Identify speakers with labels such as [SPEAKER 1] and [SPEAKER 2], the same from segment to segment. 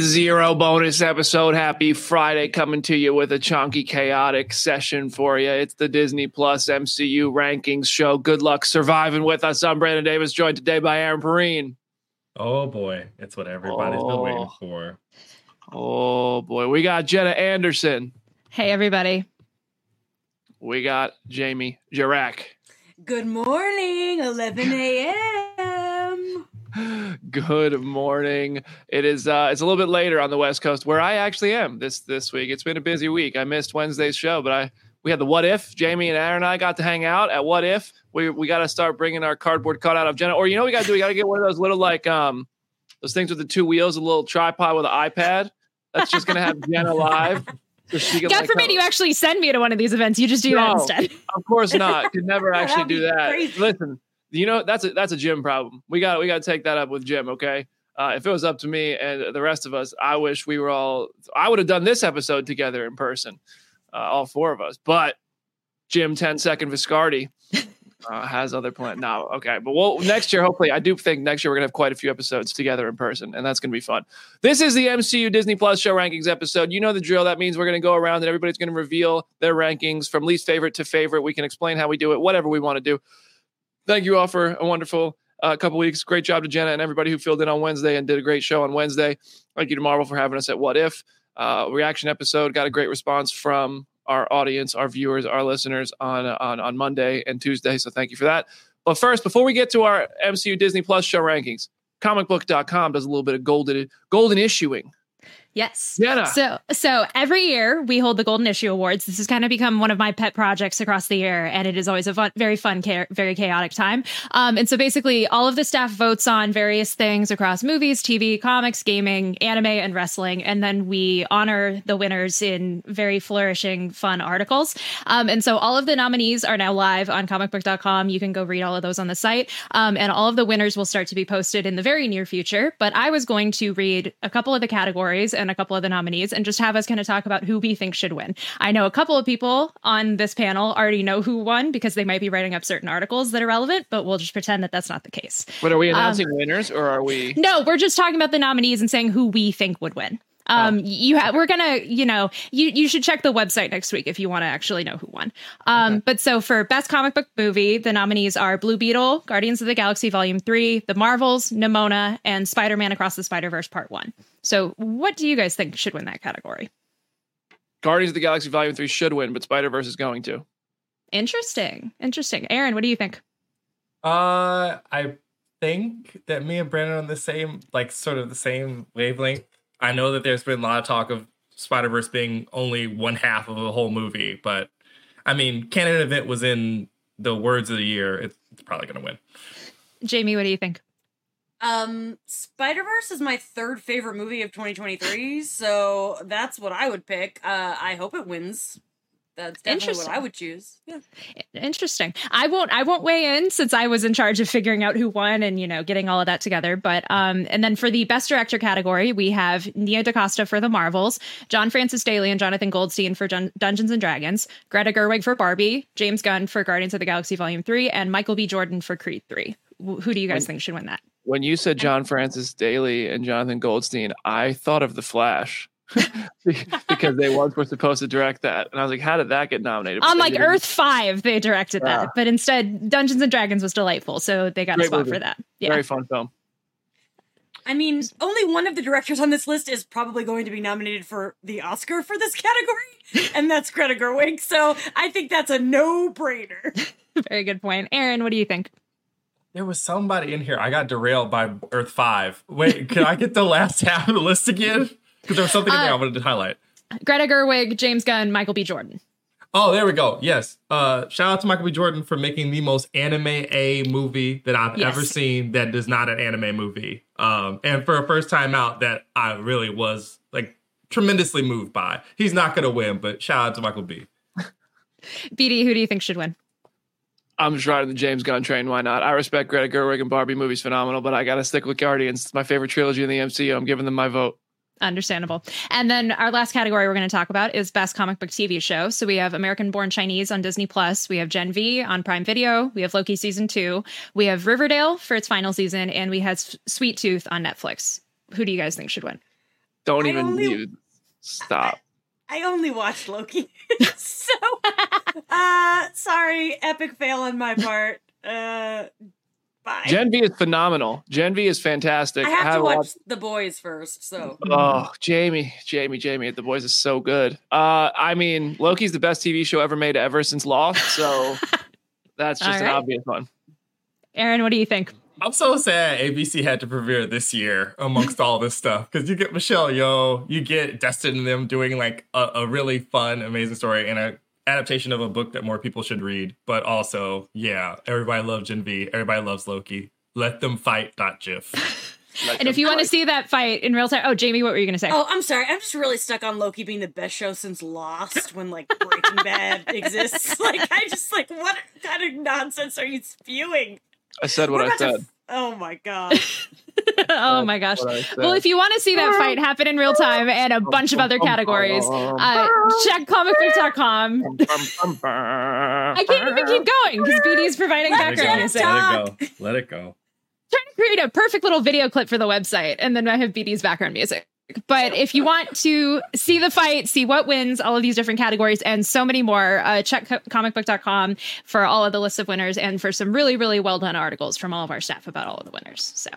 [SPEAKER 1] zero bonus episode. Happy Friday coming to you with a chunky, chaotic session for you. It's the Disney Plus MCU rankings show. Good luck surviving with us. I'm Brandon Davis, joined today by Aaron Perine.
[SPEAKER 2] Oh boy, it's what everybody's been waiting
[SPEAKER 1] Oh.
[SPEAKER 2] for.
[SPEAKER 1] Oh boy, we got Jenna Anderson.
[SPEAKER 3] Hey, everybody.
[SPEAKER 1] We got Jamie Jirak.
[SPEAKER 4] Good morning, 11 a.m.
[SPEAKER 1] Good morning. It is uh it's a little bit later on the West Coast where I actually am this this week. It's been a busy week. I missed Wednesday's show, but I we had the what if Jamie and Aaron and I got to hang out at what if. We we got to start bringing our cardboard cutout of Jenna or you know what we got to do? We got to get one of those little like um those things with the two wheels, a little tripod with an iPad. That's just going to have Jenna live. So
[SPEAKER 3] God
[SPEAKER 1] like,
[SPEAKER 3] forbid
[SPEAKER 1] come-
[SPEAKER 3] you actually send me to one of these events. You just do that
[SPEAKER 1] No.
[SPEAKER 3] instead.
[SPEAKER 1] Of course not. Could never actually do that.
[SPEAKER 4] crazy.
[SPEAKER 1] Listen, you know that's a that's a Jim problem. We got we got to take that up with Jim. Okay. Uh, if it was up to me and the rest of us, I wish we were all. I would have done this episode together in person, uh, all four of us. But Jim 10 second Viscardi uh, has other plans. No, okay. But we'll next year, hopefully, I do think next year we're gonna have quite a few episodes together in person, and that's gonna be fun. This is the MCU Disney Plus show rankings episode. You know the drill. That means we're gonna go around and everybody's gonna reveal their rankings from least favorite to favorite. We can explain how we do it, whatever we want to do. Thank you all for a wonderful uh, couple weeks. Great job to Jenna and everybody who filled in on Wednesday and did a great show on Wednesday. Thank you to Marvel for having us at What If. Uh, reaction episode got a great response from our audience, our viewers, our listeners on on on Monday and Tuesday. So thank you for that. But first, before we get to our MCU Disney Plus show rankings, comicbook.com does a little bit of golden golden issuing.
[SPEAKER 3] Yes.
[SPEAKER 1] Jenna.
[SPEAKER 3] So, so every year we hold the Golden Issue Awards. This has kind of become one of my pet projects across the year, and it is always a fun, very fun, cha- very chaotic time. Um, and so basically, all of the staff votes on various things across movies, TV, comics, gaming, anime, and wrestling, and then we honor the winners in very flourishing, fun articles. Um, and so all of the nominees are now live on comicbook.com. You can go read all of those on the site, um, and all of the winners will start to be posted in the very near future. But I was going to read a couple of the categories and a couple of the nominees and just have us kind of talk about who we think should win. I know a couple of people on this panel already know who won because they might be writing up certain articles that are relevant, but we'll just pretend that that's not the case.
[SPEAKER 1] But are we announcing um, winners or are we?
[SPEAKER 3] No, we're just talking about the nominees and saying who we think would win. Um, you have we're gonna, you know, you you should check the website next week if you want to actually know who won. Um, but so for best comic book movie, the nominees are Blue Beetle, Guardians of the Galaxy Volume Three, The Marvels, Nimona, and Spider Man Across the Spider Verse Part One. So, what do you guys think should win that category?
[SPEAKER 1] Guardians of the Galaxy Volume Three should win, but Spider Verse is going to.
[SPEAKER 3] Interesting, interesting. Aaron, what do you think?
[SPEAKER 2] Uh, I think that me and Brandon are on the same, like, sort of the same wavelength. I know that there's been a lot of talk of Spider Verse being only one half of a whole movie, but I mean, canon event was in the words of the year. It's, it's probably going to win.
[SPEAKER 3] Jamie, what do you think?
[SPEAKER 4] Um, Spider Verse is my third favorite movie of 2023, so that's what I would pick. Uh, I hope it wins. That's definitely what
[SPEAKER 3] Interesting.
[SPEAKER 4] I would choose. Yeah.
[SPEAKER 3] Interesting. I won't I won't weigh in since I was in charge of figuring out who won and you know getting all of that together. But um and then for the best director category, we have Nia DaCosta for The Marvels, John Francis Daly and Jonathan Goldstein for Dun- Dungeons and Dragons, Greta Gerwig for Barbie, James Gunn for Guardians of the Galaxy Volume 3 and Michael B Jordan for Creed 3. Wh- Who do you guys think should win that?
[SPEAKER 1] When you said John Francis Daly and Jonathan Goldstein, I thought of The Flash. because they once were supposed to direct that, and I was like, how did that get nominated?
[SPEAKER 3] On like Earth Five, they directed yeah. that, ah. but instead Dungeons and Dragons was delightful, so they got Great a spot movie. for that.
[SPEAKER 1] Yeah. Very fun film.
[SPEAKER 4] I mean, only one of the directors on this list is probably going to be nominated for the Oscar for this category, and that's Greta Gerwig. So I think that's a no-brainer.
[SPEAKER 3] Very good point, Aaron. What do you think?
[SPEAKER 2] There was somebody in here. I got derailed by Earth Five. Wait, can I get the last half of the list again? Because there was something in there uh, I wanted to highlight.
[SPEAKER 3] Greta Gerwig, James Gunn, Michael B. Jordan.
[SPEAKER 2] Oh, there we go. Yes. Uh, shout out to Michael B. Jordan for making the most anime A movie that I've yes. ever seen that is not an anime movie. Um, and for a first time out that I really was like tremendously moved by. He's not gonna win, but shout out to Michael B.
[SPEAKER 3] BD, who do you think should win?
[SPEAKER 1] I'm just riding the James Gunn train. Why not? I respect Greta Gerwig and Barbie movies phenomenal, but I gotta stick with Guardians. It's my favorite trilogy in the MCU. I'm giving them my vote.
[SPEAKER 3] Understandable. And then our last category we're going to talk about is best comic book TV show. So we have American Born Chinese on Disney Plus, we have Gen V on Prime Video, we have Loki season 2, we have Riverdale for its final season and we have Sweet Tooth on Netflix. Who do you guys think should win?
[SPEAKER 1] Don't even only, stop.
[SPEAKER 4] I, I only watched Loki. so uh sorry, epic fail on my part. Uh Bye.
[SPEAKER 1] Gen V is phenomenal. Gen V is fantastic.
[SPEAKER 4] I have, I have to watch watched... The Boys first. So
[SPEAKER 1] oh, Jamie, Jamie, Jamie, The Boys is so good. Uh, I mean, Loki's the best TV show ever made ever since Lost. So that's just right. an obvious one.
[SPEAKER 3] Aaron, what do you think?
[SPEAKER 2] I'm so sad ABC had to premiere this year amongst all this stuff because you get Michelle Yeoh, you get Destin and them doing like a, a really fun, amazing story, and a adaptation of a book that more people should read. But also, yeah, everybody loves Gen V. Everybody loves Loki. Let them fight, dot GIF.
[SPEAKER 3] and if you want to see that fight in real time, oh, Jamie, what were you going to say?
[SPEAKER 4] Oh, I'm sorry. I'm just really stuck on Loki being the best show since Lost when like Breaking Bad exists. Like, I just like, what kind of nonsense are you spewing?
[SPEAKER 1] I said what I said.
[SPEAKER 4] Oh my god.
[SPEAKER 3] oh my gosh. Well, if you want to see that fight happen in real time and a bunch of other categories, uh, check comicbook.com. I can't even keep going because BD is providing Let background music.
[SPEAKER 2] Let it go. Let it go.
[SPEAKER 3] Trying to create a perfect little video clip for the website, and then I have BD's background music. But if you want to see the fight, see what wins, all of these different categories, and so many more, uh, check comicbook.com for all of the lists of winners and for some really, really well done articles from all of our staff about all of the winners. So.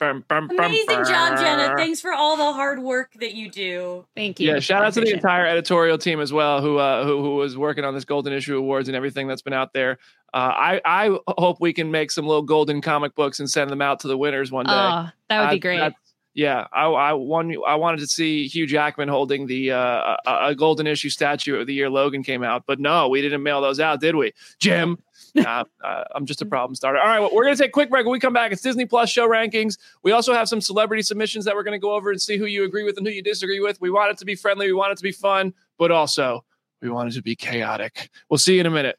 [SPEAKER 4] Amazing job, Jenna. Thanks for all the hard work that you do.
[SPEAKER 3] Thank you.
[SPEAKER 1] Yeah, shout out to the entire editorial team as well, who uh, who who was working on this Golden Issue Awards and everything that's been out there. Uh, I I hope we can make some little golden comic books and send them out to the winners one day. Oh,
[SPEAKER 3] that would be great.
[SPEAKER 1] Yeah, I I want I wanted to see Hugh Jackman holding the uh, a, a, golden issue statue of the year Logan came out, but no, we didn't mail those out, did we, Jim? nah, uh, I'm just a problem starter. All right, well, we're going to take a quick break. When we come back, it's Disney Plus show rankings. We also have some celebrity submissions that we're going to go over and see who you agree with and who you disagree with. We want it to be friendly, we want it to be fun, but also we want it to be chaotic. We'll see you in a minute.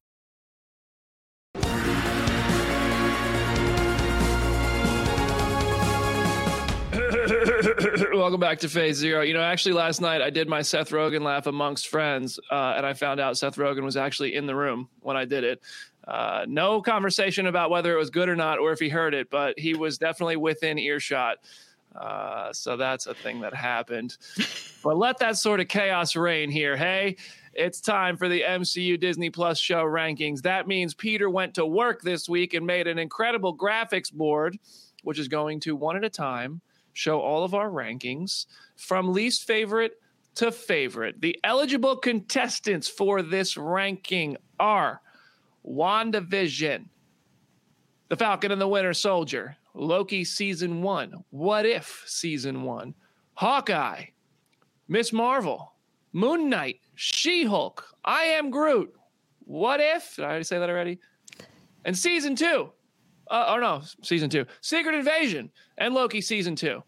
[SPEAKER 1] Welcome back to Phase Zero. You know, actually, last night I did my Seth Rogen laugh amongst friends, uh, and I found out Seth Rogen was actually in the room when I did it. Uh, no conversation about whether it was good or not, or if he heard it, but he was definitely within earshot. Uh, so that's a thing that happened. but let that sort of chaos reign here. Hey, it's time for the MCU Disney Plus show rankings. That means Peter went to work this week and made an incredible graphics board, which is going to one at a time show all of our rankings from least favorite to favorite. The eligible contestants for this ranking are WandaVision, The Falcon and the Winter Soldier, Loki Season 1, What If Season 1, Hawkeye, Miss Marvel, Moon Knight, She Hulk, I Am Groot, What If? Did I already say that already? And season two. Uh, oh no, season two. Secret Invasion and Loki season two.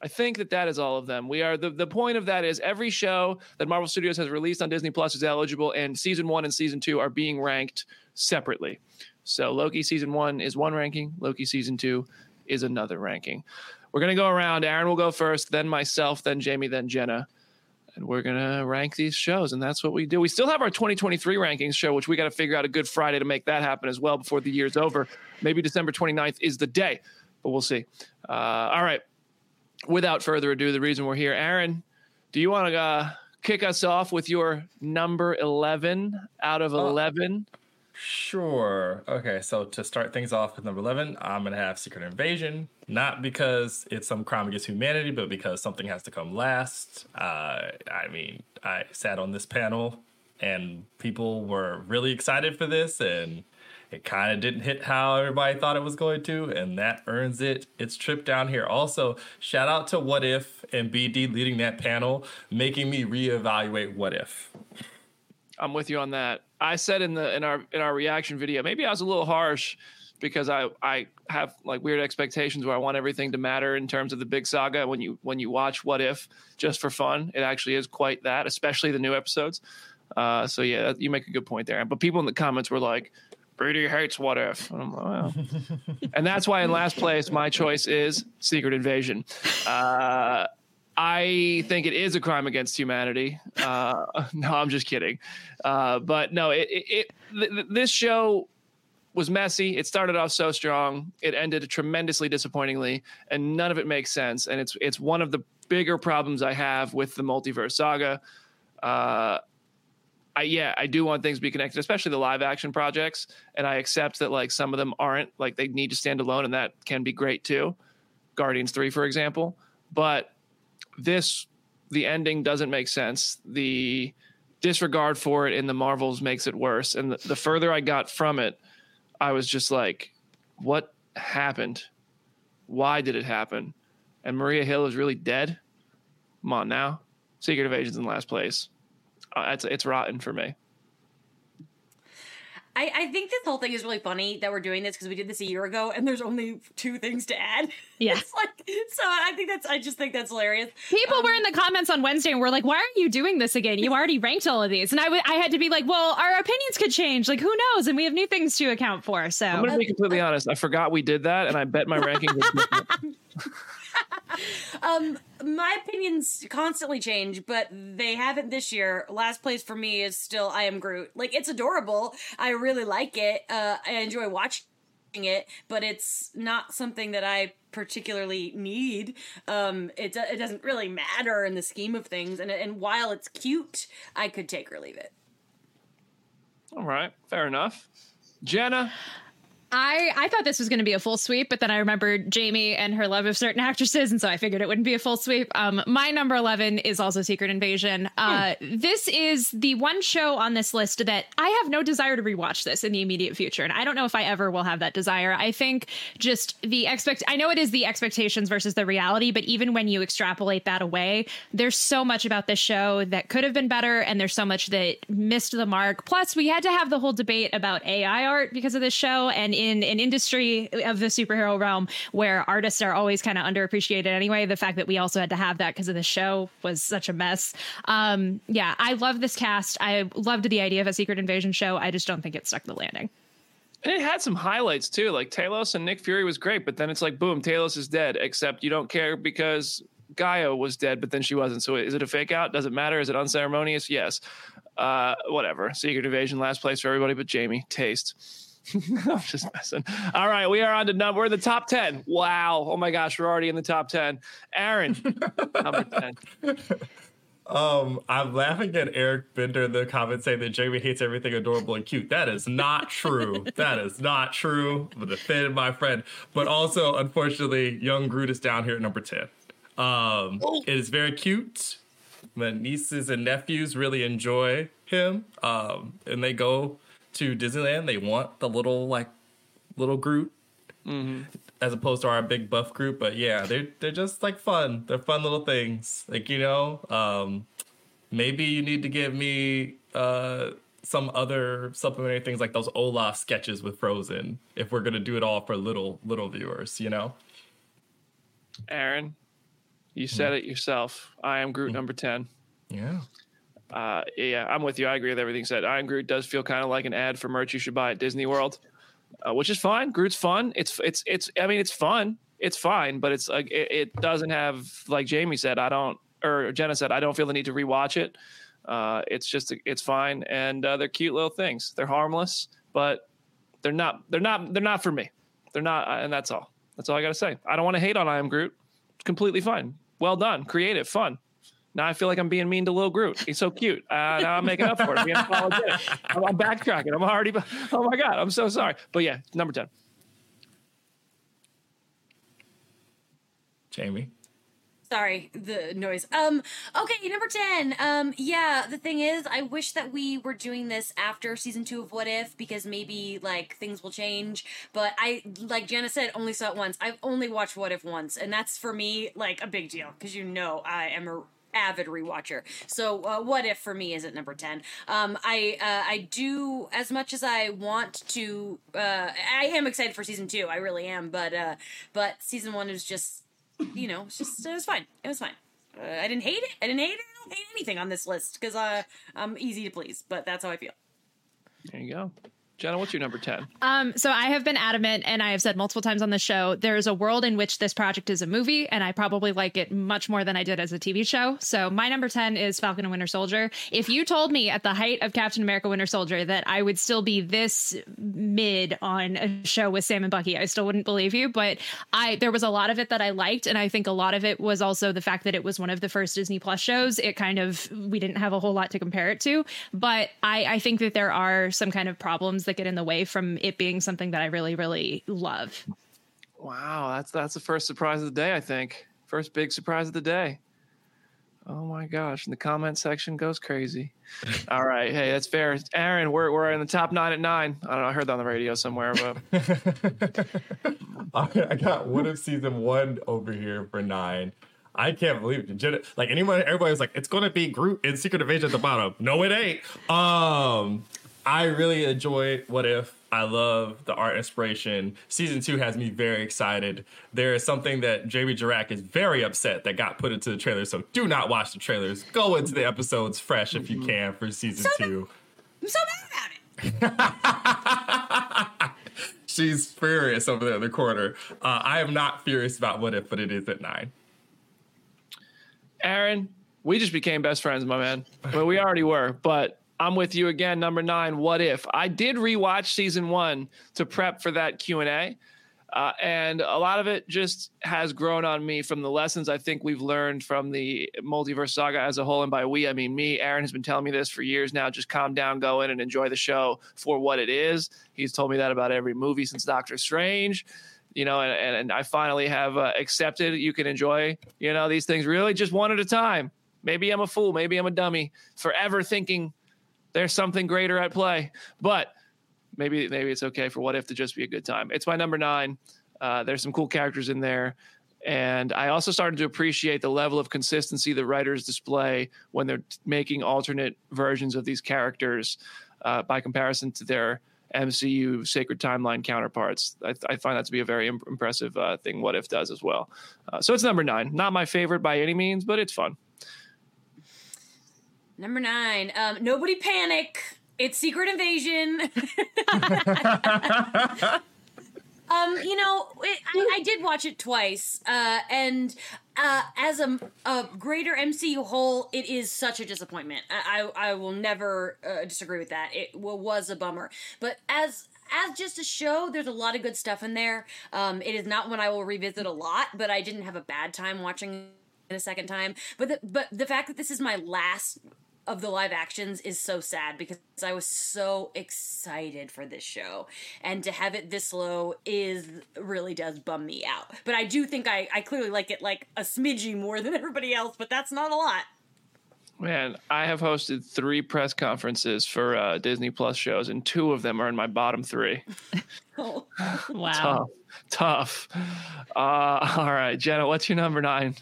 [SPEAKER 1] I think that that is all of them. We are the the point of that is every show that Marvel Studios has released on Disney Plus is eligible, and season one and season two are being ranked separately. So Loki season one is one ranking. Loki season two is another ranking. We're gonna go around. Aaron will go first, then myself, then Jamie, then Jenna and we're gonna rank these shows, and that's what we do. We still have our 2023 rankings show, which we got to figure out a good Friday to make that happen as well before the year's over. Maybe December 29th is the day, but we'll see. Uh, all right. Without further ado, the reason we're here, Aaron, do you want to uh, kick us off with your number 11 out of 11?
[SPEAKER 2] Sure. Okay, so to start things off with number 11, I'm going to have Secret Invasion. Not because it's some crime against humanity, but because something has to come last. Uh, I mean, I sat on this panel and people were really excited for this, and it kind of didn't hit how everybody thought it was going to, and that earns it its trip down here. Also, shout out to What If and BD leading that panel, making me reevaluate What If.
[SPEAKER 1] I'm with you on that. I said in the in our in our reaction video, maybe I was a little harsh because I I have like weird expectations where I want everything to matter in terms of the big saga. When you when you watch What If just for fun, it actually is quite that, especially the new episodes. Uh, so yeah, you make a good point there. But people in the comments were like, "Brady hates What If," and, I'm like, well. and that's why in last place my choice is Secret Invasion. Uh, I think it is a crime against humanity. Uh, no, I'm just kidding. Uh, but no, it, it, it th- this show was messy. It started off so strong. It ended tremendously disappointingly, and none of it makes sense. And it's it's one of the bigger problems I have with the multiverse saga. Uh, I yeah, I do want things to be connected, especially the live action projects. And I accept that like some of them aren't like they need to stand alone, and that can be great too. Guardians three, for example, but this the ending doesn't make sense. The disregard for it in the Marvels makes it worse. And the, the further I got from it, I was just like, what happened? Why did it happen? And Maria Hill is really dead. Come on now. Secret Invasion's in last place. Uh, it's it's rotten for me.
[SPEAKER 4] I, I think this whole thing is really funny that we're doing this because we did this a year ago and there's only two things to add.
[SPEAKER 3] Yeah.
[SPEAKER 4] It's like, so I think that's, I just think that's hilarious.
[SPEAKER 3] People
[SPEAKER 4] Um,
[SPEAKER 3] were in the comments on Wednesday and were like, "Why are you doing this again? You already ranked all of these." And I, w- I had to be like, "Well, our opinions could change. Like, who knows? And we have new things to account for." So I'm
[SPEAKER 1] going to be completely honest. I forgot we did that, and I bet my ranking was different.
[SPEAKER 4] Um, my opinions constantly change, but they haven't this year. Last place for me is still I Am Groot. Like it's adorable. I really like it. Uh, I enjoy watching it, but it's not something that I particularly need. Um, it it doesn't really matter in the scheme of things. And and while it's cute, I could take or leave it.
[SPEAKER 1] All right, fair enough. Jenna,
[SPEAKER 3] I I thought this was going to be a full sweep, but then I remembered Jamie and her love of certain actresses, and so I figured it wouldn't be a full sweep. Um, my number eleven is also Secret Invasion. Uh, This is the one show on this list that I have no desire to rewatch this in the immediate future, and I don't know if I ever will have that desire. I think just the expect. I know it is the expectations versus the reality, but even when you extrapolate that away, there's so much about this show that could have been better, and there's so much that missed the mark. Plus, we had to have the whole debate about AI art because of this show, and in an industry of the superhero realm where artists are always kind of underappreciated anyway, the fact that we also had to have that because of the show was such a mess. Um, yeah, I love this cast. I loved the idea of a Secret Invasion show. I just don't think it stuck the landing.
[SPEAKER 1] And it had some highlights too. Like Talos and Nick Fury was great, but then it's like, boom, Talos is dead. Except you don't care because Gaia was dead, but then she wasn't. So is it a fake out? Does it matter? Is it unceremonious? Yes. Uh, whatever. Secret Invasion, last place for everybody but Jamie. Taste. I'm just messing. All right, we are on to number. We're in the top ten. Wow. Oh my gosh, we're already in the top ten. Aaron, number ten.
[SPEAKER 2] Um, I'm laughing at Eric Bender in the comments saying that Jamie hates everything adorable and cute. That is not true. that is not true. I'm defending my friend. But also, unfortunately, young Groot is down here at number 10. Um, it is very cute. My nieces and nephews really enjoy him. Um, and they go to Disneyland. They want the little, like, little Groot as opposed to our big buff Groot. But yeah, they're they're just like fun. They're fun little things. Like you know, um, maybe you need to give me uh, some other supplementary things like those Olaf sketches with Frozen if we're gonna do it all for little little viewers, you know.
[SPEAKER 1] Aaron, you said it yourself. I am Groot number ten.
[SPEAKER 2] Yeah.
[SPEAKER 1] Uh, yeah, I'm with you. I agree with everything said. I am Groot does feel kind of like an ad for merch you should buy at Disney World, uh, which is fine. Groot's fun. It's it's it's. I mean, it's fun. It's fine, but it's like it, it doesn't have like Jamie said. I don't or Jenna said. I don't feel the need to rewatch it. Uh, it's just it's fine, and uh, they're cute little things. They're harmless, but they're not they're not they're not for me. They're not, uh, and that's all. That's all I got to say. I don't want to hate on I am Groot. It's completely fine. Well done, creative, fun. Now I feel like I'm being mean to Lil Groot. He's so cute. Uh, now I'm making up for it. I'm, I'm backtracking. I'm already. Oh my god. I'm so sorry. But yeah, number ten.
[SPEAKER 2] Jamie.
[SPEAKER 4] Sorry, the noise. Um, okay, number 10. Um, yeah, the thing is, I wish that we were doing this after season two of What If, because maybe, like, things will change. But I, like Jenna said, only saw it once. I've only watched What If once, and that's for me, like, a big deal, because you know I am a avid rewatcher. So uh, what if for me is at number 10. Um I uh, I do as much as I want to uh I am excited for season 2. I really am, but uh but season 1 is just you know, it's just it was fine. It was fine. Uh, I didn't hate it. I didn't hate it. I don't hate anything on this list cuz uh I'm easy to please, but that's how I feel.
[SPEAKER 1] There you go. Jenna, what's your number 10?
[SPEAKER 3] Um, so I have been adamant, and I have said multiple times on the show, there is a world in which this project is a movie, and I probably like it much more than I did as a TV show. So my number 10 is Falcon and Winter Soldier. If you told me at the height of Captain America Winter Soldier that I would still be this mid on a show with Sam and Bucky, I still wouldn't believe you. But I there was a lot of it that I liked, and I think a lot of it was also the fact that it was one of the first Disney Plus shows. It kind of we didn't have a whole lot to compare it to. But I, I think that there are some kind of problems that get in the way from it being something that I really, really love.
[SPEAKER 1] Wow, that's that's the first surprise of the day, I think. First big surprise of the day. Oh my gosh, and the comment section goes crazy. All right, hey, that's fair. Aaron, we're we're in the top nine at nine. I don't know, I heard that on the radio somewhere, but
[SPEAKER 2] I got one of season one over here for nine. I can't believe it. Like anyone, everybody was like, "It's going to be Groot in Secret Invasion at the bottom." No, it ain't. Um, I really enjoy What If. I love the art inspiration. Season two has me very excited. There is something that Jamie Jirak is very upset that got put into the trailer. So do not watch the trailers. Go into the episodes fresh if you can for season
[SPEAKER 4] So
[SPEAKER 2] two.
[SPEAKER 4] I'm so mad about it.
[SPEAKER 2] She's furious over there in the corner. Uh, I am not furious about What If, but it is at nine.
[SPEAKER 1] Aaron, we just became best friends, my man. Well, we already were, but I'm with you again. Number nine. What if I did rewatch season one to prep for that Q and A, uh, and a lot of it just has grown on me from the lessons I think we've learned from the multiverse saga as a whole. And by we, I mean me. Aaron has been telling me this for years now. Just calm down, go in and enjoy the show for what it is. He's told me that about every movie since Doctor Strange you know, and, and I finally have uh, accepted you can enjoy, you know, these things really just one at a time. Maybe I'm a fool. Maybe I'm a dummy forever thinking there's something greater at play, but maybe, maybe it's okay for what if to just be a good time. It's my number nine. Uh, there's some cool characters in there. And I also started to appreciate the level of consistency the writers display when they're making alternate versions of these characters uh, by comparison to their MCU Sacred Timeline counterparts. I, I find that to be a very imp- impressive uh, thing. What if does as well. Uh, so it's number nine. Not my favorite by any means, but it's fun.
[SPEAKER 4] Number nine. Um, nobody panic. It's Secret Invasion. um, you know, it, I, I, did watch it twice, uh, and uh, as a, a, greater MCU whole, it is such a disappointment. I, I, I will never uh, disagree with that. It was a bummer, but as as just a show, there's a lot of good stuff in there. Um, it is not one I will revisit a lot, but I didn't have a bad time watching it a second time. But the, but the fact that this is my last of the live actions is so sad because I was so excited for this show. And to have it this low is really does bum me out. But I do think I, I clearly like it like a smidgy more than everybody else, but that's not a lot.
[SPEAKER 1] Man, I have hosted three press conferences for uh, Disney Plus shows, and two of them are in my bottom three.
[SPEAKER 3] oh. wow.
[SPEAKER 1] Tough. Tough. Uh, all right, Jenna, what's your number nine?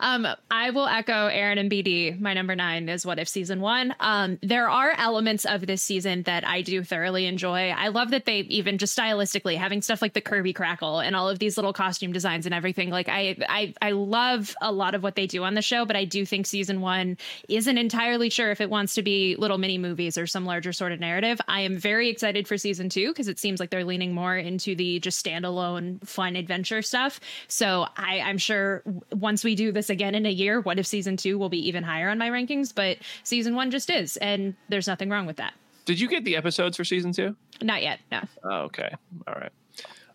[SPEAKER 3] Um, I will echo Aaron and BD. My number nine is What If Season One. Um, there are elements of this season that I do thoroughly enjoy. I love that they even just stylistically having stuff like the Kirby crackle and all of these little costume designs and everything. Like I, I, I love a lot of what they do on the show, but I do think season one isn't entirely sure if it wants to be little mini movies or some larger sort of narrative. I am very excited for season two because it seems like they're leaning more into the just standalone fun adventure stuff. So I, I'm sure once we do this again in a year, what if season two will be even higher on my rankings? But season one just is, and there's nothing wrong with that.
[SPEAKER 1] Did you get the episodes for season two?
[SPEAKER 3] Not yet, no.
[SPEAKER 1] Oh, okay. All right.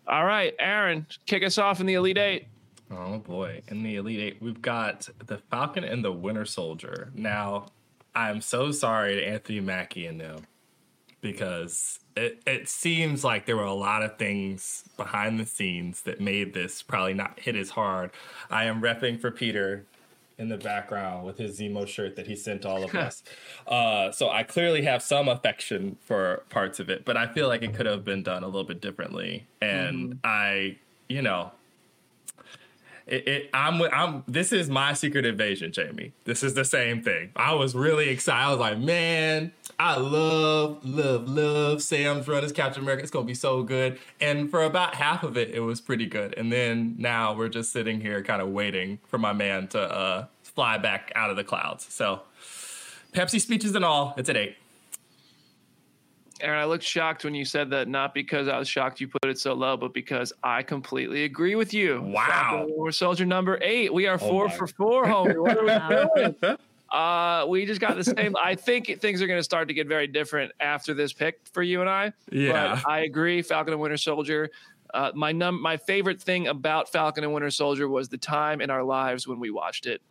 [SPEAKER 1] All right, Aaron, kick us off in the Elite Eight.
[SPEAKER 2] Oh boy. In the Elite Eight, we've got the Falcon and the Winter Soldier. Now, I'm so sorry to Anthony Mackie and them because it, it seems like there were a lot of things behind the scenes that made this probably not hit as hard. I am repping for Peter in the background with his Zemo shirt that he sent all of us. Uh, so I clearly have some affection for parts of it, but I feel like it could have been done a little bit differently. And I, you know, it, it, I'm, I'm. This is my secret invasion, Jamie. This is the same thing. I was really excited. I was like, man, I love, love, love Sam's run as Captain America. It's gonna be so good. And for about half of it, it was pretty good. And then now we're just sitting here, kind of waiting for my man to uh, fly back out of the clouds. So, Pepsi speeches and all, it's at eight.
[SPEAKER 1] Aaron, I looked shocked when you said that, not because I was shocked you put it so low, but because I completely agree with you.
[SPEAKER 2] Wow.
[SPEAKER 1] We're Soldier number eight. We are four
[SPEAKER 2] my.
[SPEAKER 1] for four, homie. What are we doing? Uh, we just got the same. I think things are going to start to get very different after this pick for you and I.
[SPEAKER 2] Yeah.
[SPEAKER 1] But I agree. Falcon and Winter Soldier. Uh, my num my favorite thing about Falcon and Winter Soldier was the time in our lives when we watched it.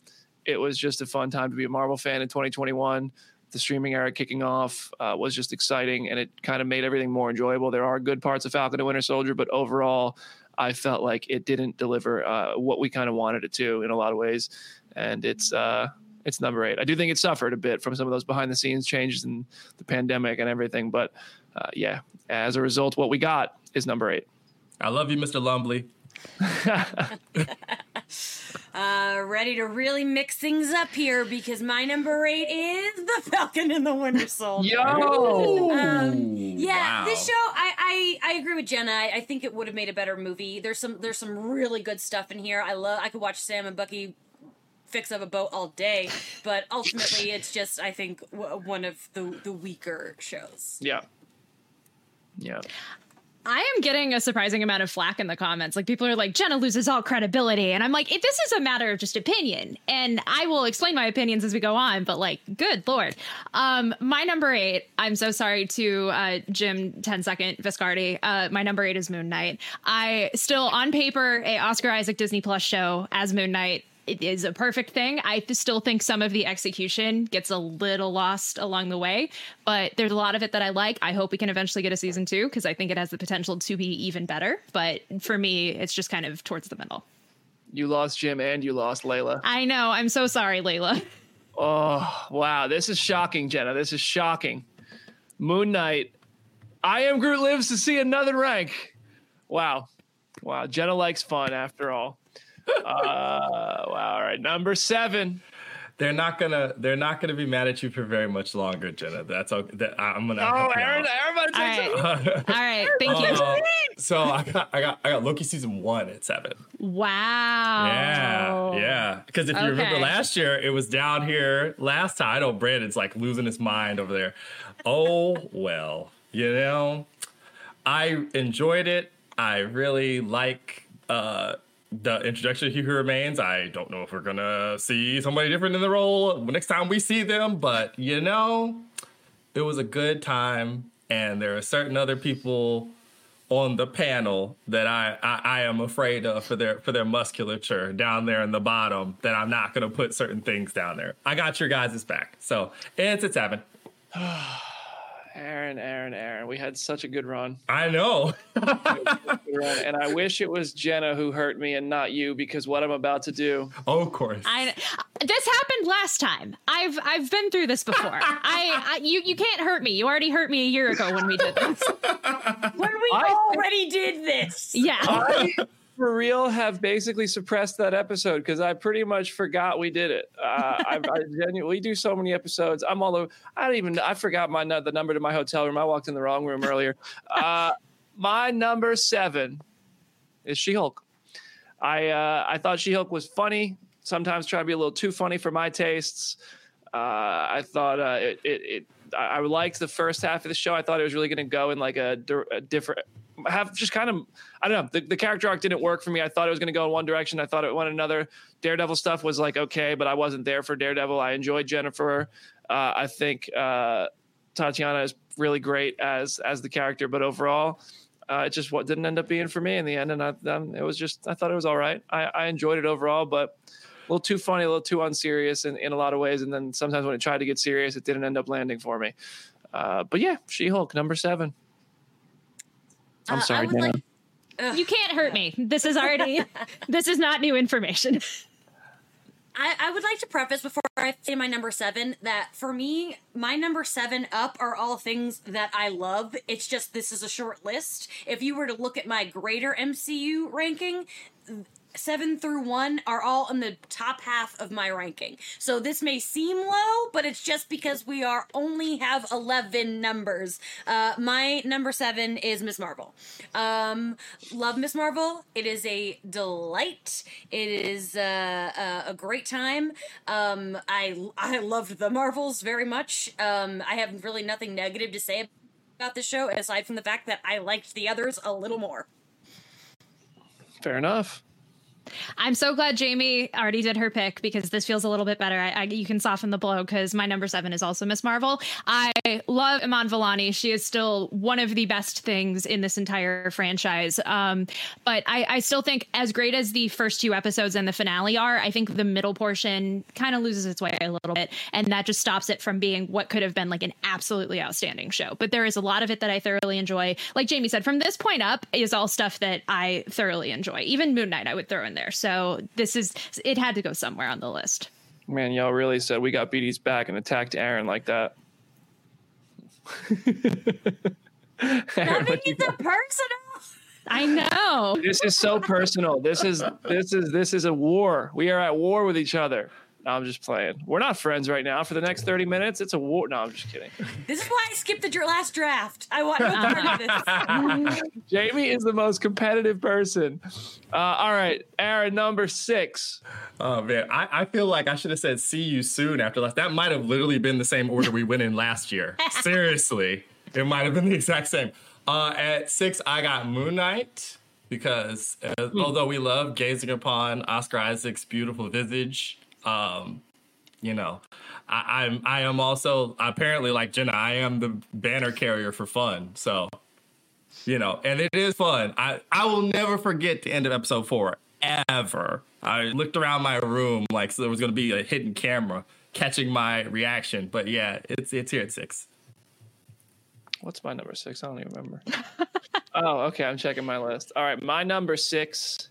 [SPEAKER 1] It was just a fun time to be a Marvel fan in 2021. The streaming era kicking off uh, was just exciting, and it kind of made everything more enjoyable. There are good parts of Falcon and Winter Soldier, but overall, I felt like it didn't deliver uh, what we kind of wanted it to in a lot of ways, and it's uh, it's number eight. I do think it suffered a bit from some of those behind the scenes changes and the pandemic and everything, but uh, yeah, as a result, what we got is number eight.
[SPEAKER 2] I love you, Mr. Lumbly.
[SPEAKER 4] Uh, ready to really mix things up here because my number eight is the Falcon and the Winter Soldier.
[SPEAKER 1] Yo,
[SPEAKER 4] Um, yeah,
[SPEAKER 2] Wow.
[SPEAKER 4] this show, I, I I agree with Jenna. I, I think it would have made a better movie. There's some there's some really good stuff in here. I love. I could watch Sam and Bucky fix up a boat all day, but ultimately, it's just I think w- one of the the weaker shows.
[SPEAKER 1] yeah, yeah.
[SPEAKER 3] I am getting a surprising amount of flack in the comments. Like people are like, Jenna loses all credibility. And I'm like, if this is a matter of just opinion. And I will explain my opinions as we go on, but like, good lord. Um, my number eight, I'm so sorry to uh Jim 10 second Viscardi. Uh my number eight is Moon Knight. I still on paper a Oscar Isaac Disney Plus show as Moon Knight it is a perfect thing. I still think some of the execution gets a little lost along the way, but there's a lot of it that I like. I hope we can eventually get a season two because I think it has the potential to be even better. But for me, it's just kind of towards the middle.
[SPEAKER 1] You lost Jim and you lost Layla.
[SPEAKER 3] I know. I'm so sorry, Layla.
[SPEAKER 1] Oh, wow. This is shocking, Jenna. This is shocking. Moon Knight. I am Groot lives to see another rank. Wow. Wow. Jenna likes fun after all. Uh, wow. All right. Number seven.
[SPEAKER 2] They're not gonna. They're not gonna be mad at you for very much longer, Jenna. That's okay. That, I'm gonna.
[SPEAKER 1] Oh, Aaron, everybody takes all
[SPEAKER 3] right. all right. Thank you.
[SPEAKER 2] Uh, so I got, I got, I got Loki season one at seven.
[SPEAKER 3] wow.
[SPEAKER 2] Yeah, yeah. Because if you remember last year, it was down here last time. I know Brandon's like losing his mind over there. Oh well, you know, I enjoyed it. I really like uh, the introduction of He Who Remains. I don't know if we're gonna see somebody different in the role next time we see them, but you know, it was a good time, and there are certain other people on the panel that I, I I am afraid of for their for their musculature down there in the bottom that I'm not gonna put certain things down there. I got your guys' back. So it's at seven.
[SPEAKER 1] Aaron, Aaron, Aaron. We had such a good run.
[SPEAKER 2] I know.
[SPEAKER 1] Run. And I wish it was Jenna who hurt me and not you because what I'm about to do.
[SPEAKER 2] oh, of course.
[SPEAKER 3] I this happened last time. I've I've been through this before. I, I you you can't hurt me. You already hurt me a year ago when we did this.
[SPEAKER 4] When we
[SPEAKER 1] I-
[SPEAKER 4] already did this.
[SPEAKER 3] Yeah.
[SPEAKER 1] I, for real have basically suppressed that episode because I pretty much forgot we did it. Uh, I, I genuinely, we do so many episodes. I'm all over. I don't even. I forgot my the number to my hotel room. I walked in the wrong room earlier. Uh, my number seven is She Hulk. I uh, I thought She Hulk was funny. Sometimes try to be a little too funny for my tastes. Uh, I thought uh, it, it, it I liked the first half of the show. I thought it was really going to go in like a, a, different, have just kind of, I don't know. The, the character arc didn't work for me. I thought it was going to go in one direction. I thought it went another. Daredevil stuff was like okay, but I wasn't there for Daredevil. I enjoyed Jennifer. Uh, I think uh, Tatiana is really great as as the character, but overall, uh, it just what didn't end up being for me in the end. And I, um, it was just I thought it was all right. I, I enjoyed it overall, but a little too funny, a little too unserious in, in a lot of ways. And then sometimes when it tried to get serious, it didn't end up landing for me. Uh, but yeah, She Hulk number seven. I'm
[SPEAKER 4] Uh,
[SPEAKER 1] sorry, Dana.
[SPEAKER 4] like-
[SPEAKER 3] You can't hurt me. This is already this is not new information.
[SPEAKER 4] I, I would like to preface before I say my number seven that for me, my number seven up are all things that I love. It's just this is a short list. If you were to look at my greater MCU ranking, seven through one are all in the top half of my ranking. So this may seem low, but it's just because we are only have 11 numbers. Uh, my number seven is Miss Marvel. Um, love Miss Marvel. It is a delight. It is uh, uh, a great time. Um, I, I loved the Marvels very much. Um, I have really nothing negative to say about the show aside from the fact that I liked the others a little more.
[SPEAKER 1] Fair enough.
[SPEAKER 3] I'm so glad Jamie already did her pick because this feels a little bit better. I, I, you can soften the blow because my number seven is also Miss Marvel. I love Iman Vellani. She is still one of the best things in this entire franchise. Um, but I, I still think, as great as the first two episodes and the finale are, I think the middle portion kind of loses its way a little bit, and that just stops it from being what could have been like an absolutely outstanding show. But there is a lot of it that I thoroughly enjoy. Like Jamie said, from this point up is all stuff that I thoroughly enjoy. Even Moon Knight, I would throw in there. So this is it had to go somewhere on the list.
[SPEAKER 1] Man, y'all really said we got BD's back and attacked Aaron like that. Aaron,
[SPEAKER 4] Nothing is a personal.
[SPEAKER 3] I know.
[SPEAKER 1] this is so personal. This is this is this is a war. We are at war with each other. No, I'm just playing. We're not friends right now. For the next 30 minutes, it's a war. No, I'm just kidding.
[SPEAKER 4] This is why I skipped the dr- last draft. I want no part of this.
[SPEAKER 1] Jamie is the most competitive person. Uh, all right, Aaron, number six.
[SPEAKER 2] Oh man, I, I feel like I should have said see you soon after last. That might have literally been the same order we went in last year. Seriously, it might have been the exact same. Uh, at six, I got Moon Knight because uh, although we love gazing upon Oscar Isaac's beautiful visage, um, you know, I, I'm I am also apparently like Jenna. I am the banner carrier for fun. So you know, and it is fun. I, I will never forget the end of episode four ever. I looked around my room like so there was going to be a hidden camera catching my reaction, but yeah, it's it's here at six.
[SPEAKER 1] What's my number six? I don't even remember. oh, okay. I'm checking my list. All right, my number six.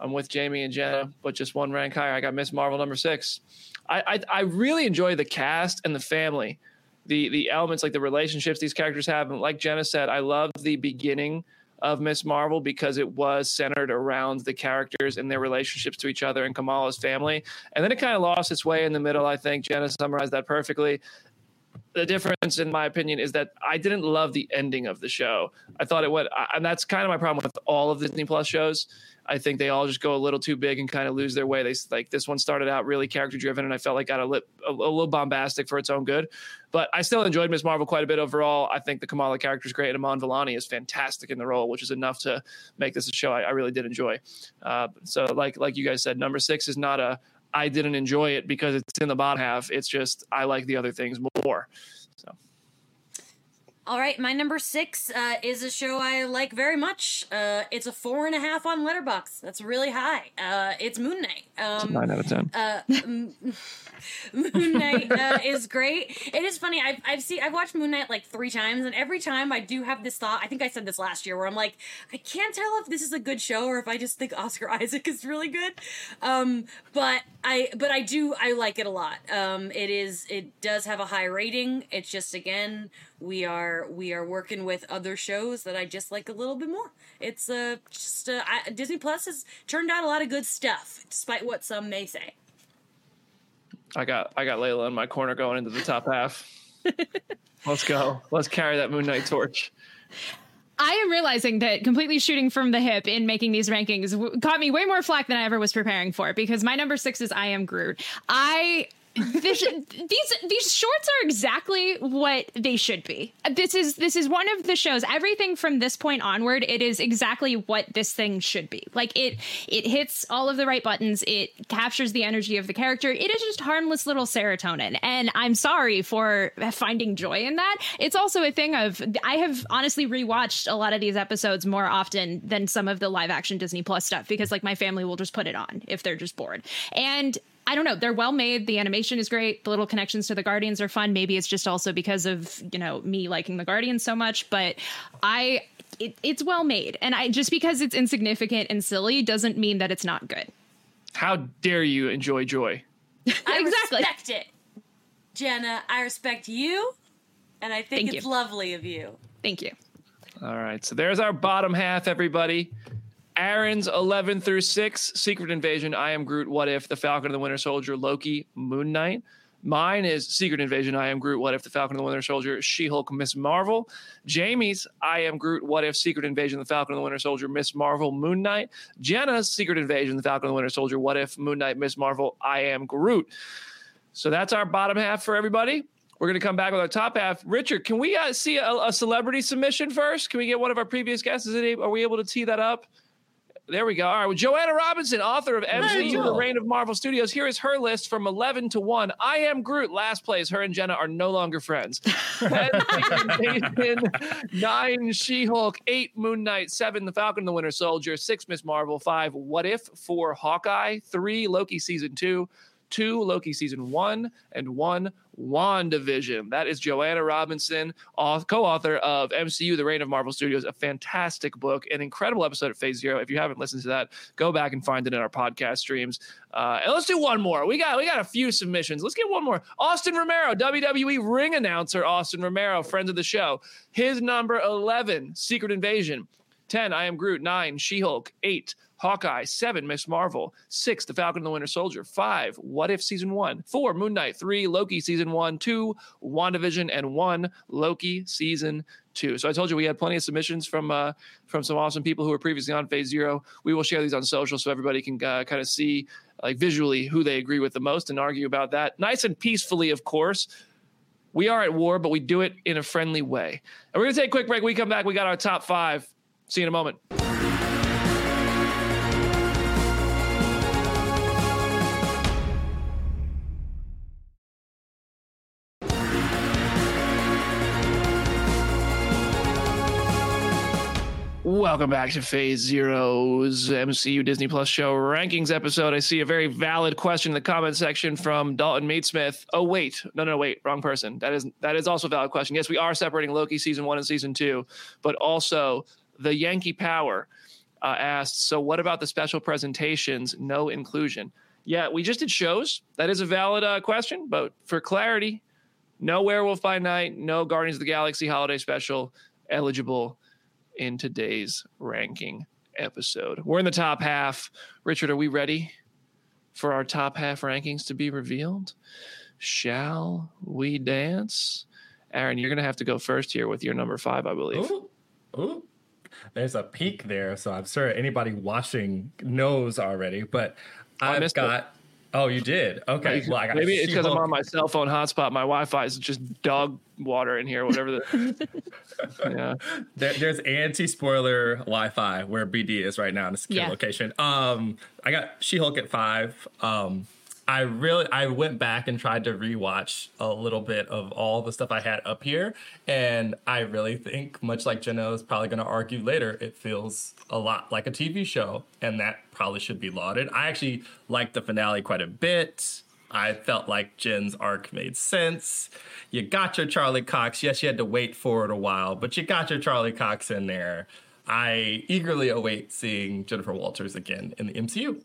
[SPEAKER 1] I'm with Jamie and Jenna, but just one rank higher. I got Miss Marvel number six. I, I I really enjoy the cast and the family, the the elements like the relationships these characters have. And like Jenna said, I love the beginning of Miss Marvel because it was centered around the characters and their relationships to each other and Kamala's family. And then it kind of lost its way in the middle. I think Jenna summarized that perfectly the difference in my opinion is that I didn't love the ending of the show. I thought it went, and that's kind of my problem with all of Disney Plus shows. I think they all just go a little too big and kind of lose their way. They like this one started out really character driven, and I felt like got a, lip, a, a little bombastic for its own good. But I still enjoyed Miss Marvel quite a bit overall. I think the Kamala character is great, and Iman Vellani is fantastic in the role, which is enough to make this a show I, I really did enjoy. Uh, so, like like you guys said, number six is not a I didn't enjoy it because it's in the bottom half. It's just I like the other things more. So
[SPEAKER 4] All right, my number six uh, is a show I like very much. Uh, it's a four and a half on Letterboxd. That's really high. Uh, it's Moon Knight. Um,
[SPEAKER 1] nine out of ten.
[SPEAKER 4] uh, Moon Knight uh, is great. It is funny. I've I've seen I've watched Moon Knight like three times, and every time I do have this thought. I think I said this last year, where I'm like, I can't tell if this is a good show or if I just think Oscar Isaac is really good. Um, but I but I do I like it a lot. Um, it is it does have a high rating. It's just again we are we are working with other shows that I just like a little bit more. It's uh, just uh, I, Disney Plus has turned out a lot of good stuff, despite what some may say.
[SPEAKER 1] I got I got Layla in my corner going into the top half. Let's go. Let's carry that Moon Knight torch.
[SPEAKER 3] I am realizing that completely shooting from the hip in making these rankings w- caught me way more flack than I ever was preparing for because my number six is I Am Groot. I this, these these shorts are exactly what they should be. This is this is one of the shows. Everything from this point onward, it is exactly what this thing should be. Like it it hits all of the right buttons. It captures the energy of the character. It is just harmless little serotonin. And I'm sorry for finding joy in that. It's also a thing of I have honestly rewatched a lot of these episodes more often than some of the live action Disney Plus stuff because like my family will just put it on if they're just bored. And I don't know. They're well made. The animation is great. The little connections to the Guardians are fun. Maybe it's just also because of you know me liking the Guardians so much, but I it, it's well made, and I just because it's insignificant and silly doesn't mean that it's not good.
[SPEAKER 1] How dare you enjoy joy?
[SPEAKER 4] I
[SPEAKER 3] Exactly.
[SPEAKER 4] respect it, Jenna. I respect you, and I think
[SPEAKER 3] Thank
[SPEAKER 4] it's
[SPEAKER 3] you.
[SPEAKER 4] lovely of you.
[SPEAKER 3] Thank you.
[SPEAKER 1] All right, so there's our bottom half, everybody. Aaron's 11 through 6, Secret Invasion, I Am Groot, What If, The Falcon and the Winter Soldier, Loki, Moon Knight. Mine is Secret Invasion, I Am Groot, What If, The Falcon and the Winter Soldier, She Hulk, Miss Marvel. Jamie's I Am Groot, What If, Secret Invasion, The Falcon and the Winter Soldier, Miss Marvel, Moon Knight. Jenna's Secret Invasion, The Falcon and the Winter Soldier, What If, Moon Knight, Miss Marvel, I Am Groot. So that's our bottom half for everybody. We're going to come back with our top half. Richard, can we uh, see a, a celebrity submission first? Can we get one of our previous guests? Is it, are we able to tee that up? There we go. All right. Well, Joanna Robinson, author of MCU, The Reign of Marvel Studios. Here is her list from 11 to 1. I am Groot, last place. Her and Jenna are no longer friends. 10, Secret 9, She Hulk. 8, Moon Knight. 7, The Falcon and the Winter Soldier. 6, Miss Marvel. 5, What If. 4, Hawkeye. 3, Loki Season 2. 2, Loki Season 1. And 1, WandaVision. That is Joanna Robinson, co-author of MCU: The Reign of Marvel Studios, a fantastic book, an incredible episode of Phase Zero. If you haven't listened to that, go back and find it in our podcast streams. Uh, and let's do one more. We got we got a few submissions. Let's get one more. Austin Romero, WWE ring announcer. Austin Romero, friends of the show. His number eleven, Secret Invasion. 10, I Am Groot. 9, She Hulk. 8, Hawkeye. 7, Miss Marvel. 6, The Falcon and the Winter Soldier. 5, What If Season 1. 4, Moon Knight. 3, Loki Season 1. 2, WandaVision. And 1, Loki Season 2. So I told you we had plenty of submissions from uh, from some awesome people who were previously on Phase Zero. We will share these on social so everybody can uh, kind of see like visually who they agree with the most and argue about that. Nice and peacefully, of course. We are at war, but we do it in a friendly way. And we're going to take a quick break. We come back. We got our top five. See you in a moment. Welcome back to Phase Zero's MCU Disney Plus show rankings episode. I see a very valid question in the comment section from Dalton Meadsmith. Oh wait, no, no, wait, wrong person. That is that is also a valid question. Yes, we are separating Loki season one and season two, but also the Yankee Power uh, asked. So what about the special presentations? No inclusion. Yeah, we just did shows. That is a valid uh, question, but for clarity, no Werewolf by Night, no Guardians of the Galaxy holiday special eligible in today's ranking episode. We're in the top half. Richard, are we ready for our top half rankings to be revealed? Shall we dance? Aaron, you're going to have to go first here with your number five, I believe.
[SPEAKER 2] Ooh, ooh. There's a peak there, so I'm sure anybody watching knows already. But oh,
[SPEAKER 1] I
[SPEAKER 2] I've
[SPEAKER 1] missed it.
[SPEAKER 2] Got. Oh, you did. Okay. Well, I got
[SPEAKER 1] Maybe it's because I'm on my cell phone hotspot. My Wi-Fi is just dog water in here, whatever. The, yeah.
[SPEAKER 2] There, there's anti-spoiler Wi-Fi where BD is right now in a secure
[SPEAKER 3] Yeah.
[SPEAKER 2] location. Um, I got She-Hulk at five. Um, I really I went back and tried to rewatch a little bit of all the stuff I had up here, and I really think, much like Jenna is probably going to argue later, it feels a lot like a TV show, and that probably should be lauded. I actually liked the finale quite a bit. I felt like Jen's arc made sense. You got your Charlie Cox. Yes, you had to wait for it a while, but you got your Charlie Cox in there. I eagerly await seeing Jennifer Walters again in the MCU.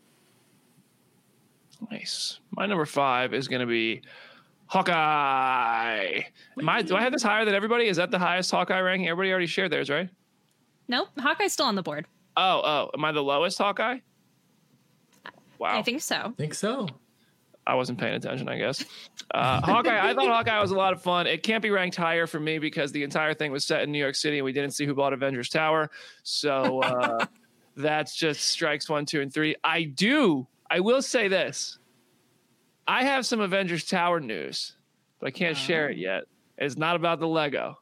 [SPEAKER 1] Nice. My number five is going to be Hawkeye. Am I, do I have this higher than everybody? Is that the highest Hawkeye ranking? Everybody already shared theirs, right?
[SPEAKER 3] Nope, Hawkeye's still on the board.
[SPEAKER 1] Oh, oh, am I the lowest Hawkeye? Wow.
[SPEAKER 3] I think so.
[SPEAKER 2] think so.
[SPEAKER 1] I wasn't paying attention, I guess. Uh, Hawkeye, I thought Hawkeye was a lot of fun. It can't be ranked higher for me because the entire thing was set in New York City and we didn't see who bought Avengers Tower. So uh, that's just strikes one, two, and three. I do, I will say this I have some Avengers Tower news, but I can't share it yet. It's not about the Lego,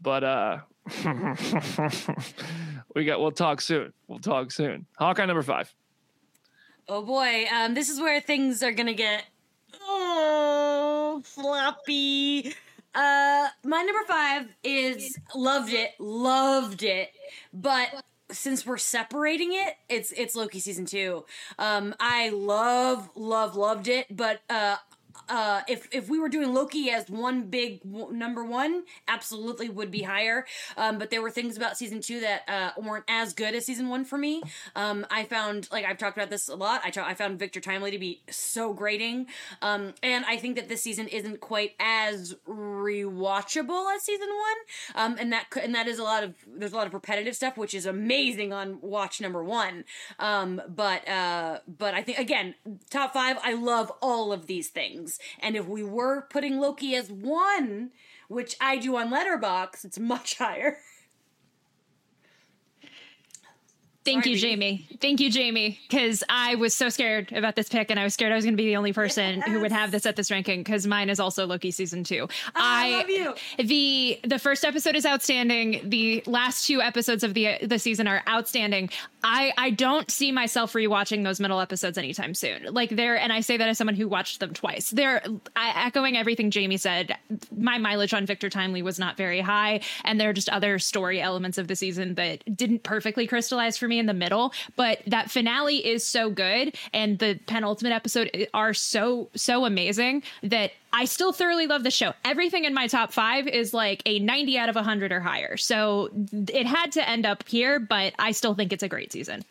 [SPEAKER 1] but uh, we got, we'll talk soon. We'll talk soon. Hawkeye number five.
[SPEAKER 4] Oh boy, um, this is where things are gonna get oh floppy. Uh, my number five is loved it, loved it, but since we're separating it, it's it's Loki season two. Um, I love, love, loved it, but uh, uh, if if we were doing Loki as one big w- number one, absolutely would be higher. Um, but there were things about season two that uh, weren't as good as season one for me. Um, I found like I've talked about this a lot. I tra- I found Victor Timely to be so grating, um, and I think that this season isn't quite as rewatchable as season one. Um, and that and that is a lot of there's a lot of repetitive stuff, which is amazing on watch number one. Um, but uh, but I think again, top five. I love all of these things. And if we were putting Loki as one, which I do on Letterboxd, it's much higher.
[SPEAKER 3] Thank
[SPEAKER 4] Sorry,
[SPEAKER 3] you, Jamie. Thank you, Jamie, because I was so scared about this pick, and I was scared I was going to be the only person who would have this at this ranking. Because mine is also Loki season two.
[SPEAKER 4] Oh, I love you.
[SPEAKER 3] The the first episode is outstanding. The last two episodes of the the season are outstanding. I I don't see myself rewatching those middle episodes anytime soon. Like they're, and I say that as someone who watched them twice. They're I, echoing everything Jamie said. My mileage on Victor Timely was not very high, and there are just other story elements of the season that didn't perfectly crystallize for me in the middle. But that finale is so good, and the penultimate episode are so so amazing that I still thoroughly love the show. Everything in my top five is like a 90 out of 100 or higher. So it had to end up here, but I still think it's a great season.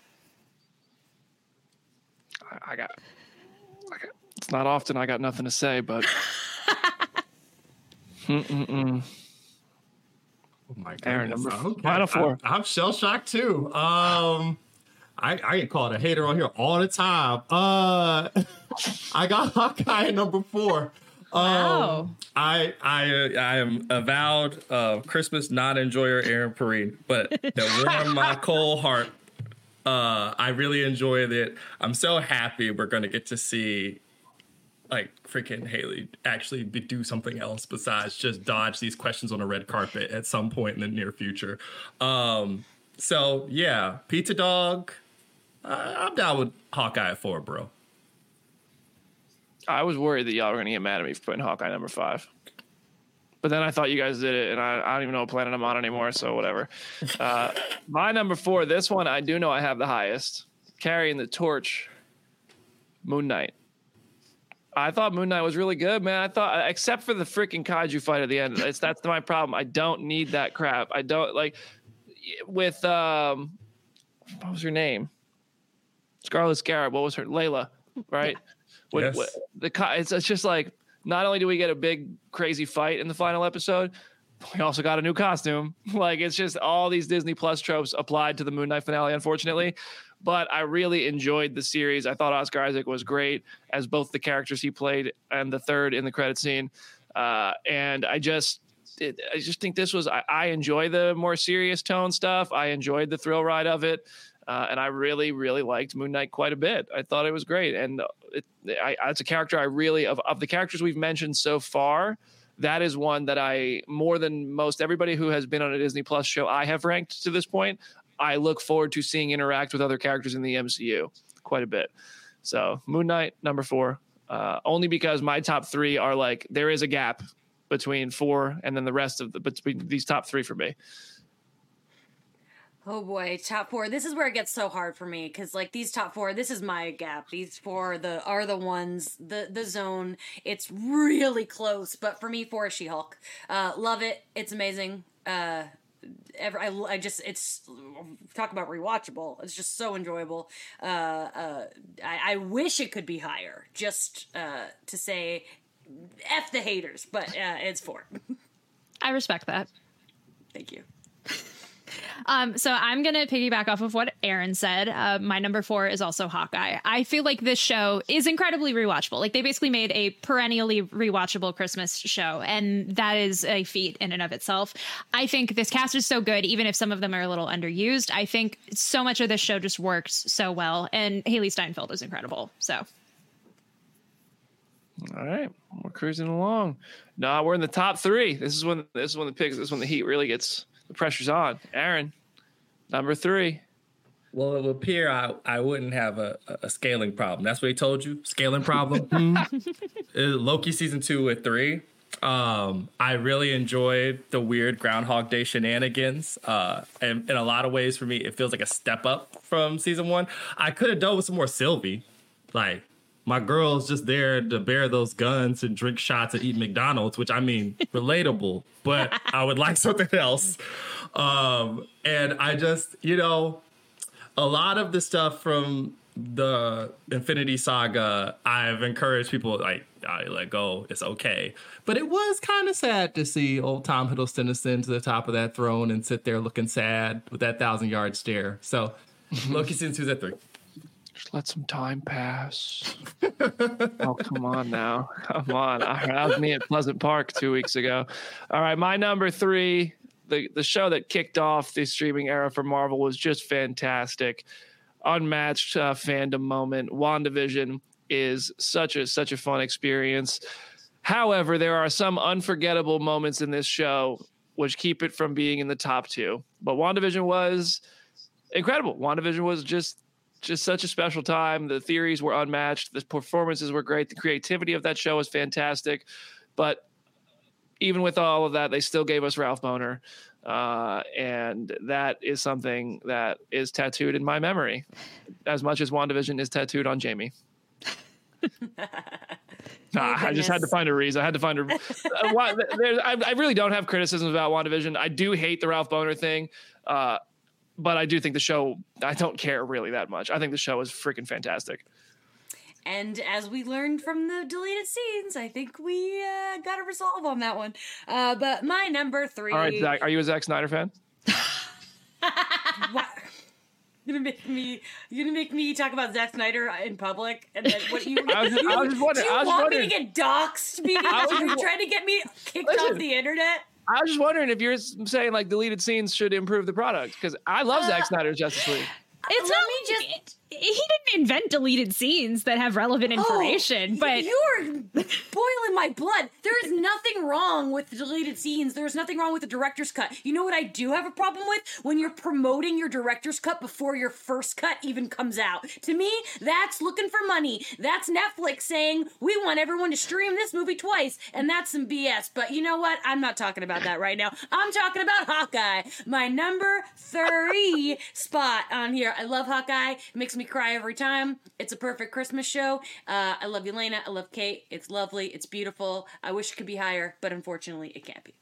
[SPEAKER 1] I got, I got it's not often I got nothing to say, but
[SPEAKER 2] Oh my
[SPEAKER 1] Aaron, number
[SPEAKER 2] Okay.
[SPEAKER 1] final four.
[SPEAKER 2] I, am shell shocked too. Um, I, I get called a hater on here all the time. Uh, I got Hawkeye at number four.
[SPEAKER 3] Wow.
[SPEAKER 2] Um, I I I am avowed uh, Christmas not enjoyer Aaron Perrine, but that warmed my cold heart. Uh, I really enjoyed it. I'm so happy we're gonna get to see like freaking Hailee actually be, do something else besides just dodge these questions on a red carpet at some point in the near future. Um, so yeah, Pizza Dog. I, I'm down with Hawkeye four, bro.
[SPEAKER 1] I was worried that y'all were going to get mad at me for putting Hawkeye number five. But then I thought you guys did it, and I, I don't even know what planet I'm on anymore, so whatever. Uh, my number four, this one I do know I have the highest. Carrying the torch, Moon Knight. I thought Moon Knight was really good, man. I thought, except for the freaking kaiju fight at the end, it's that's my problem. I don't need that crap. I don't like with um, what was her name? Scarlet Scarab. What was her? Layla, right? When-
[SPEAKER 2] Yes.
[SPEAKER 1] when- the it's, it's just like not only do we get a big crazy fight in the final episode, we also got a new costume. Like it's just all these Disney Plus tropes applied to the Moon Knight finale, unfortunately. But I really enjoyed the series. I thought Oscar Isaac was great as both the characters he played and the third in the credit scene. Uh, and I just, it, I just think this was. I, I enjoy the more serious tone stuff. I enjoyed the thrill ride of it. Uh, and I really, really liked Moon Knight quite a bit. I thought it was great, and it, I, it's a character I really of of the characters we've mentioned so far. That is one that I more than most everybody who has been on a Disney Plus show I have ranked to this point. I look forward to seeing interact with other characters in the MCU quite a bit. So Moon Knight number four, uh, only because my top three are like there is a gap between four and then the rest of the between these top three for me.
[SPEAKER 4] Oh boy, top four. This is where it gets so hard for me because like these top four, this is my gap. These four the are the ones the the zone. It's really close, but for me, four is She Hulk. Uh, love it. It's amazing. Uh, ever I, I just it's talk about rewatchable. It's just so enjoyable. Uh, uh, I, I wish it could be higher. Just uh, to say F the haters, but uh, it's four.
[SPEAKER 3] I respect that.
[SPEAKER 4] Thank you.
[SPEAKER 3] Um, so I'm going to piggyback off of what Aaron said. Uh, my number four is also Hawkeye. I feel like this show is incredibly rewatchable. Like they basically made a perennially rewatchable Christmas show, and that is a feat in and of itself. I think this cast is so good, even if some of them are a little underused. I think so much of this show just works so well, and Hailee Steinfeld is incredible. So.
[SPEAKER 1] All right, we're cruising along. No, we're in the top three. This is when this is when the picks. This is when the heat really gets the pressure's on. Aaron, number three.
[SPEAKER 2] Well, it would appear I, I wouldn't have a, a scaling problem. That's what he told you? Scaling problem? Uh, Loki season two with three. Um, I really enjoyed the weird Groundhog Day shenanigans. Uh, and in a lot of ways, for me, it feels like a step up from season one. I could have done with some more Sylvie. Like, my girl's just there to bear those guns and drink shots and eat McDonald's, which I mean, relatable, but I would like something else. Um, and I just, you know, a lot of the stuff from the Infinity Saga, I've encouraged people like, I let go, it's okay. But it was kind of sad to see old Tom Hiddleston ascend to the top of that throne and sit there looking sad with that thousand yard stare. So Loki season two's at three.
[SPEAKER 1] Just let some time pass. oh, come on now. Come on. All right, that was me at Pleasant Park two weeks ago. All right, my number three, the, the show that kicked off the streaming era for Marvel was just fantastic. Unmatched uh, fandom moment. WandaVision is such a such a fun experience. However, there are some unforgettable moments in this show which keep it from being in the top two. But WandaVision was incredible. WandaVision was just just such a special time. The theories were unmatched. The performances were great. The creativity of that show was fantastic. But even with all of that, they still gave us Ralph Bohner. Uh, and that is something that is tattooed in my memory as much as WandaVision is tattooed on Jamie. Nah, I just had to find a reason. I had to find a. uh, why, I, I really don't have criticisms about WandaVision. I do hate the Ralph Bohner thing. Uh, but I do think the show, I don't care really that much. I think the show is freaking fantastic.
[SPEAKER 4] And as we learned from the deleted scenes, I think we uh, got a resolve on that one. Uh, but my number three.
[SPEAKER 1] All right, Zach, are you a Zack Snyder fan?
[SPEAKER 4] What? You gonna make me. You're gonna make me talk about Zack Snyder in public? And then what you?
[SPEAKER 1] I was,
[SPEAKER 4] you,
[SPEAKER 1] I was wondering-
[SPEAKER 4] Do you
[SPEAKER 1] I was
[SPEAKER 4] want
[SPEAKER 1] wondering-
[SPEAKER 4] me to get doxxed? Because you're trying to get me kicked
[SPEAKER 1] Listen.
[SPEAKER 4] off the internet.
[SPEAKER 1] I was just wondering if you're saying like deleted scenes should improve the product because I love uh, Zack Snyder's Justice League.
[SPEAKER 3] It's
[SPEAKER 4] Let
[SPEAKER 3] not
[SPEAKER 4] me just-
[SPEAKER 3] just. He didn't invent deleted scenes that have relevant oh, information,
[SPEAKER 4] Oh,
[SPEAKER 3] but
[SPEAKER 4] you're boiling my blood. There is nothing wrong with the deleted scenes. There's nothing wrong with the director's cut. You know what I do have a problem with? When you're promoting your director's cut before your first cut even comes out. To me, that's looking for money. That's Netflix saying we want everyone to stream this movie twice, and that's some BS. But you know what? I'm not talking about that right now. I'm talking about Hawkeye, my number three spot on here. I love Hawkeye. It makes me cry every time. It's a perfect Christmas show. Uh, I love Elena. I love Kate. It's lovely. It's beautiful. I wish it could be higher, but unfortunately, it can't be.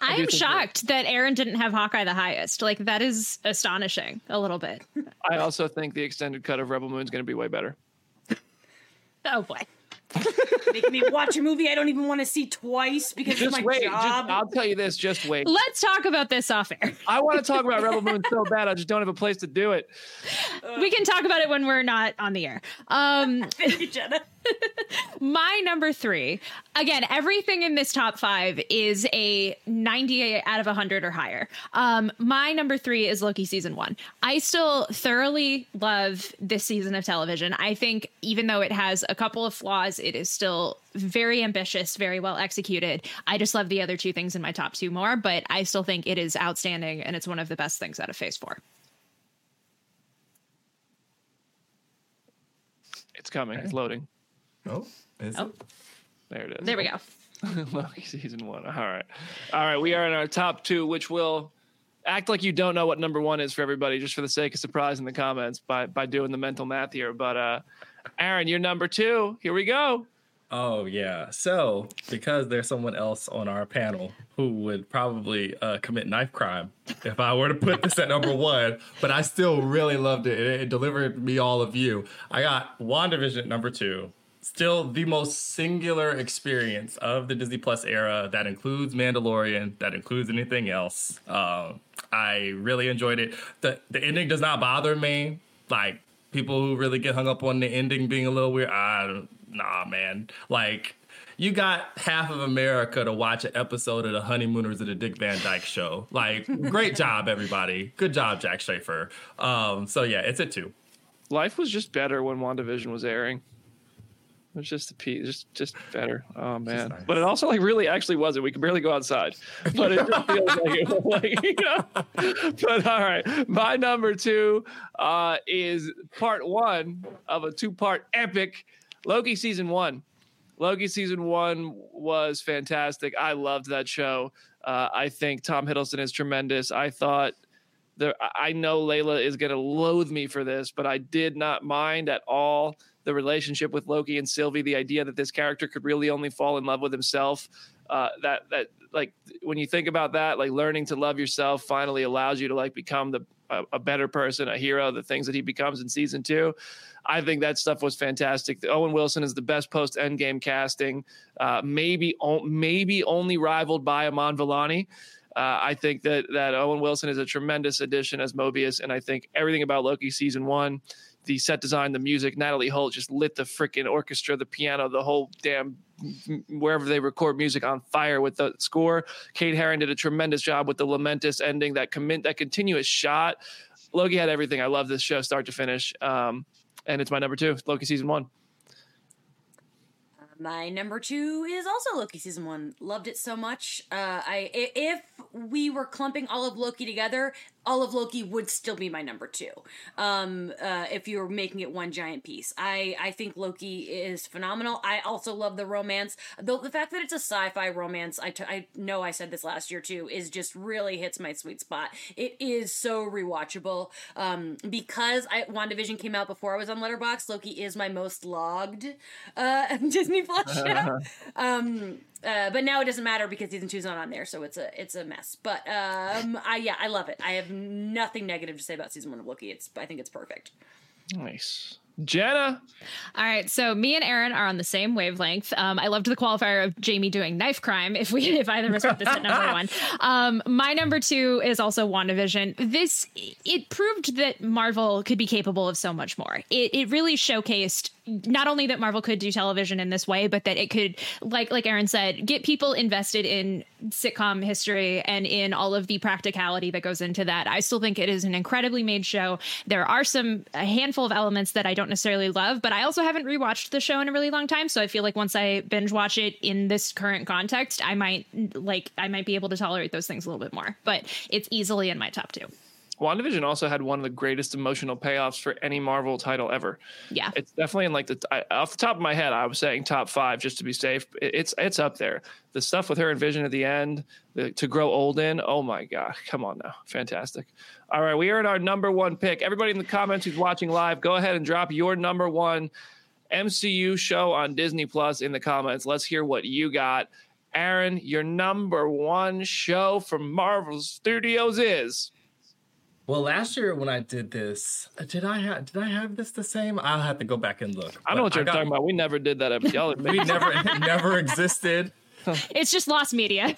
[SPEAKER 3] I
[SPEAKER 1] do
[SPEAKER 3] am
[SPEAKER 1] think
[SPEAKER 3] shocked that Aaron didn't have Hawkeye the highest. Like that is astonishing a little bit.
[SPEAKER 1] I also think the extended cut of Rebel Moon is going to be way better.
[SPEAKER 3] Oh boy.
[SPEAKER 4] Making me watch a movie I don't even want to see twice because
[SPEAKER 1] Just
[SPEAKER 4] it's my
[SPEAKER 1] wait. Just,
[SPEAKER 4] job.
[SPEAKER 1] I'll tell you this. Just wait.
[SPEAKER 3] Let's talk about this off air.
[SPEAKER 1] I want to talk about Rebel Moon so bad. I just don't have a place to do it.
[SPEAKER 3] We can talk about it when we're not on the air. Um,
[SPEAKER 4] Jenna.
[SPEAKER 3] My number three, again, everything in this top five is a 90 out of 100 or higher. Um, my number three is Loki season one. I still thoroughly love this season of television. I think even though it has a couple of flaws, it is still very ambitious, very well executed. I just love the other two things in my top two more, but I still think it is outstanding and it's one of the best things out of phase four.
[SPEAKER 1] It's coming. It's loading.
[SPEAKER 2] Oh, is
[SPEAKER 3] Oh.
[SPEAKER 2] it?
[SPEAKER 1] There it is.
[SPEAKER 3] There we go.
[SPEAKER 1] Loki season one. All right. All right. We are in our top two, which will act like you don't know what number one is for everybody, just for the sake of surprise in the comments by by doing the mental math here. But uh Aaron, you're number two. Here we go.
[SPEAKER 2] Oh yeah. So because there's someone else on our panel who would probably uh, commit knife crime if I were to put this at number one, but I still really loved it. It, it delivered me all of you. I got WandaVision at number two, still the most singular experience of the Disney Plus era that includes Mandalorian, that includes anything else. Uh, I really enjoyed it. the The ending does not bother me. Like people who really get hung up on the ending being a little weird. I nah, man. Like you got half of America to watch an episode of the Honeymooners of the Dick Van Dyke Show. Like, great job, everybody. Good job, Jac Schaeffer. Um, so yeah, it's a two.
[SPEAKER 1] Life was just better when WandaVision was airing. It was just a piece, just just better. Oh man! Nice. But it also like really actually wasn't. We could barely go outside, but it just feels like it was like you know. But all right, my number two uh, is part one of a two-part epic Loki season one. Loki season one was fantastic. I loved that show. Uh, I think Tom Hiddleston is tremendous. I thought I know Layla is going to loathe me for this, but I did not mind at all the relationship with Loki and Sylvie, the idea that this character could really only fall in love with himself. Uh, that that like when you think about that, like learning to love yourself finally allows you to like become the a, a better person, a hero. The things that he becomes in season two, I think that stuff was fantastic. Owen Wilson is the best post Endgame casting, uh, maybe maybe only rivaled by Iman Vellani. Uh, I think that that Owen Wilson is a tremendous addition as Mobius, and I think everything about Loki season one the set design, the music. Natalie Holt just lit the freaking orchestra, the piano, the whole damn wherever they record music on fire with the score. Kate Herron did a tremendous job with the Lamentis ending, that commit that continuous shot. Loki had everything. I love this show start to finish. Um, and it's my number two, Loki season one.
[SPEAKER 4] My number two is also Loki season one. Loved it so much. Uh, I if we were clumping all of Loki together, all of Loki would still be my number two. Um, uh, if you're making it one giant piece, I I think Loki is phenomenal. I also love the romance. The, the fact that it's a sci-fi romance, I, t- I know I said this last year too, is just really hits my sweet spot. It is so rewatchable. Um, because I WandaVision came out before I was on Letterboxd. Loki is my most logged uh, Disney Plus show. um, uh, but now it doesn't matter because season two's not on there, so it's a it's a mess. But um, I yeah, I love it. I have nothing negative to say about season one of Loki. It's I think it's perfect.
[SPEAKER 1] Nice. Jenna.
[SPEAKER 3] All right, so me and Aaron are on the same wavelength. Um, I loved the qualifier of Jamie doing knife crime. If we, if either of us put this at number one, um, my number two is also WandaVision. This it proved that Marvel could be capable of so much more. It it really showcased not only that Marvel could do television in this way, but that it could, like like Aaron said, get people invested in sitcom history and in all of the practicality that goes into that. I still think it is an incredibly made show. There are some a handful of elements that I don't necessarily love, but I also haven't rewatched the show in a really long time. So I feel like once I binge watch it in this current context, I might like I might be able to tolerate those things a little bit more. But it's easily in my top two.
[SPEAKER 1] WandaVision also had one of the greatest emotional payoffs for any Marvel title ever.
[SPEAKER 3] Yeah,
[SPEAKER 1] it's definitely in like the I, off the top of my head, I was saying top five just to be safe. It's it's up there. The stuff with her and Vision at the end, the, to grow old in. Oh my god, come on now, fantastic. All right, we are at our number one pick. Everybody in the comments who's watching live, go ahead and drop your number one MCU show on Disney Plus in the comments. Let's hear what you got. Aaron, your number one show from Marvel Studios is
[SPEAKER 2] well, last year when I did this, uh, did I have did I have this the same? I'll have to go back and look.
[SPEAKER 1] I know what you're got, talking about. We never did that. Y'all
[SPEAKER 2] we never never existed.
[SPEAKER 3] It's just lost media.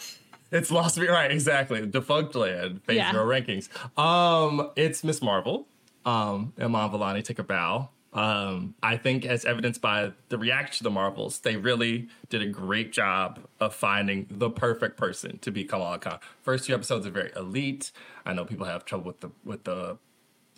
[SPEAKER 2] It's lost me right, exactly. Defunct land, phase yeah. zero rankings. Um, it's Miss Marvel. Um, Iman Vellani, take a bow. Um, I think, as evidenced by the reaction to the Marvels, they really did a great job of finding the perfect person to be Kamala Khan. First two episodes are very elite. I know people have trouble with the with the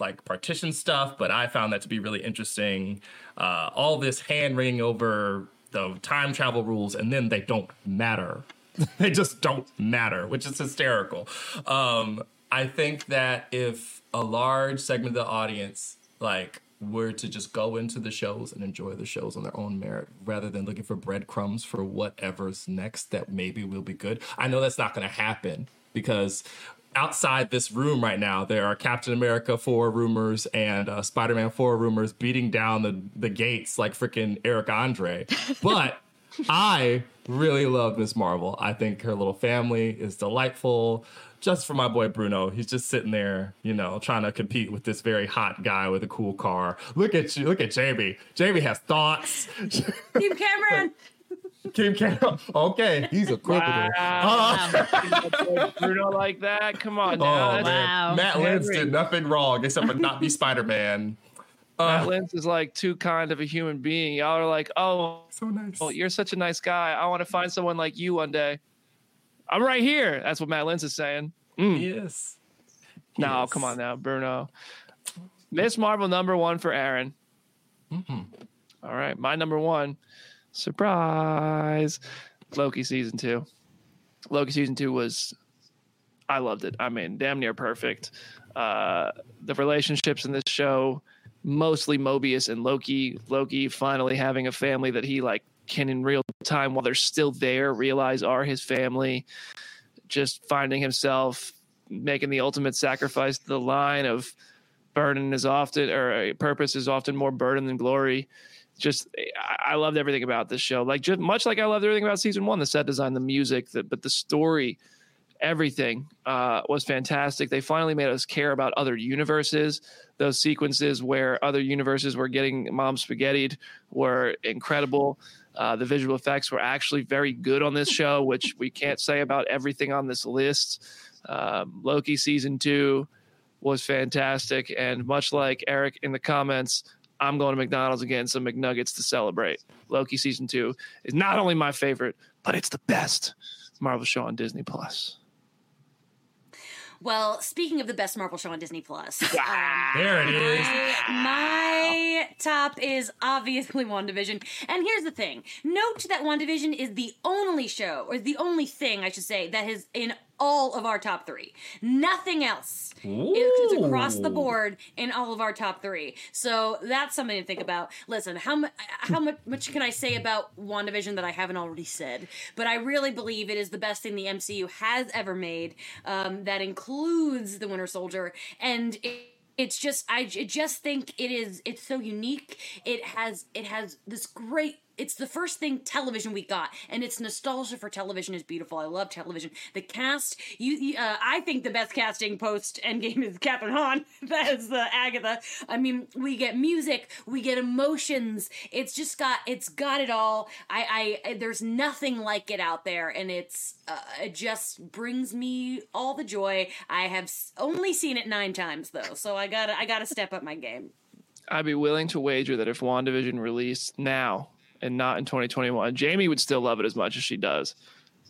[SPEAKER 2] like partition stuff, but I found that to be really interesting. Uh, all this hand wringing over the time travel rules, and then they don't matter. they just don't matter, which is hysterical. Um, I think that if a large segment of the audience like were to just go into the shows and enjoy the shows on their own merit rather than looking for breadcrumbs for whatever's next that maybe will be good. I know that's not going to happen because outside this room right now, there are Captain America 4 rumors and uh, Spider Man 4 rumors beating down the, the gates like freaking Eric Andre. But I really love Miss Marvel. I think her little family is delightful. Just for my boy Bruno, he's just sitting there, you know, trying to compete with this very hot guy with a cool car. Look at you, look at Jamie. Jamie has thoughts.
[SPEAKER 4] Team Cameron.
[SPEAKER 2] Kim Cameron. Okay, he's a criminal.
[SPEAKER 1] Wow. Uh-huh. Bruno like that? Come on
[SPEAKER 2] Oh
[SPEAKER 1] now.
[SPEAKER 2] man,
[SPEAKER 3] Wow.
[SPEAKER 2] Matt Lintz
[SPEAKER 1] Henry.
[SPEAKER 2] did nothing wrong except for not be Spider Man.
[SPEAKER 1] Matt
[SPEAKER 2] Uh,
[SPEAKER 1] Lintz is like too kind of a human being. Y'all are like, oh,
[SPEAKER 2] so nice.
[SPEAKER 1] well, you're such a nice guy. I want to find someone like you one day. I'm right here. That's what Matt Lintz is saying. Mm.
[SPEAKER 2] Yes.
[SPEAKER 1] No,
[SPEAKER 2] Yes.
[SPEAKER 1] come on now, Bruno. Miss Marvel number one for Aaron.
[SPEAKER 2] Mhm.
[SPEAKER 1] All right, my number one. Surprise. Loki season two. Loki season two was, I loved it. I mean, damn near perfect. Uh, the relationships in this show, mostly Mobius and Loki. Loki finally having a family that he like can in real time while they're still there realize are his family. Just finding himself making the ultimate sacrifice the line of burden is often or uh, purpose is often more burden than glory just I, loved everything about this show like just much like i loved everything about season one the set design the music the, but the story everything uh, was fantastic they finally made us care about other universes those sequences where other universes were getting mom spaghettied were incredible uh, the visual effects were actually very good on this show which we can't say about everything on this list um, loki season two was fantastic. And much like Eric in the comments, I'm going to McDonald's again, some McNuggets to celebrate. Loki season two is not only my favorite, but it's the best Marvel show on Disney Plus.
[SPEAKER 4] Well, speaking of the best Marvel show on Disney Plus, um,
[SPEAKER 2] There it is.
[SPEAKER 4] my top is obviously WandaVision. And here's the thing note that WandaVision is the only show, or the only thing, I should say, that is in all of our top three. Nothing else. It's across the board in all of our top three. So that's something to think about. Listen, how, mu- how much, much can I say about WandaVision that I haven't already said? But I really believe it is the best thing the MCU has ever made. Um, that includes the Winter Soldier. And it, it's just I j- just think it is it's so unique. It has it has this great it's the first thing television we got and it's nostalgia for television is beautiful. I love television. The cast you, you uh, i think the best casting post endgame is Kathryn Hahn. That is uh, agatha. I mean we get music we get emotions. It's just got it's got it all. I i there's nothing like it out there and it's uh, it just brings me all the joy. I have only seen it nine times though so i gotta i gotta step up my game.
[SPEAKER 1] I'd be willing to wager that if WandaVision released now and not in 2021, Jamie would still love it as much as she does.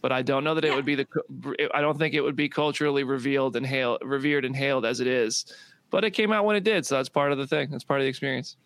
[SPEAKER 1] But I don't know that it would be the. I don't think it would be culturally revealed and hailed, revered and hailed as it is. But it came out when it did, so that's part of the thing. That's part of the experience.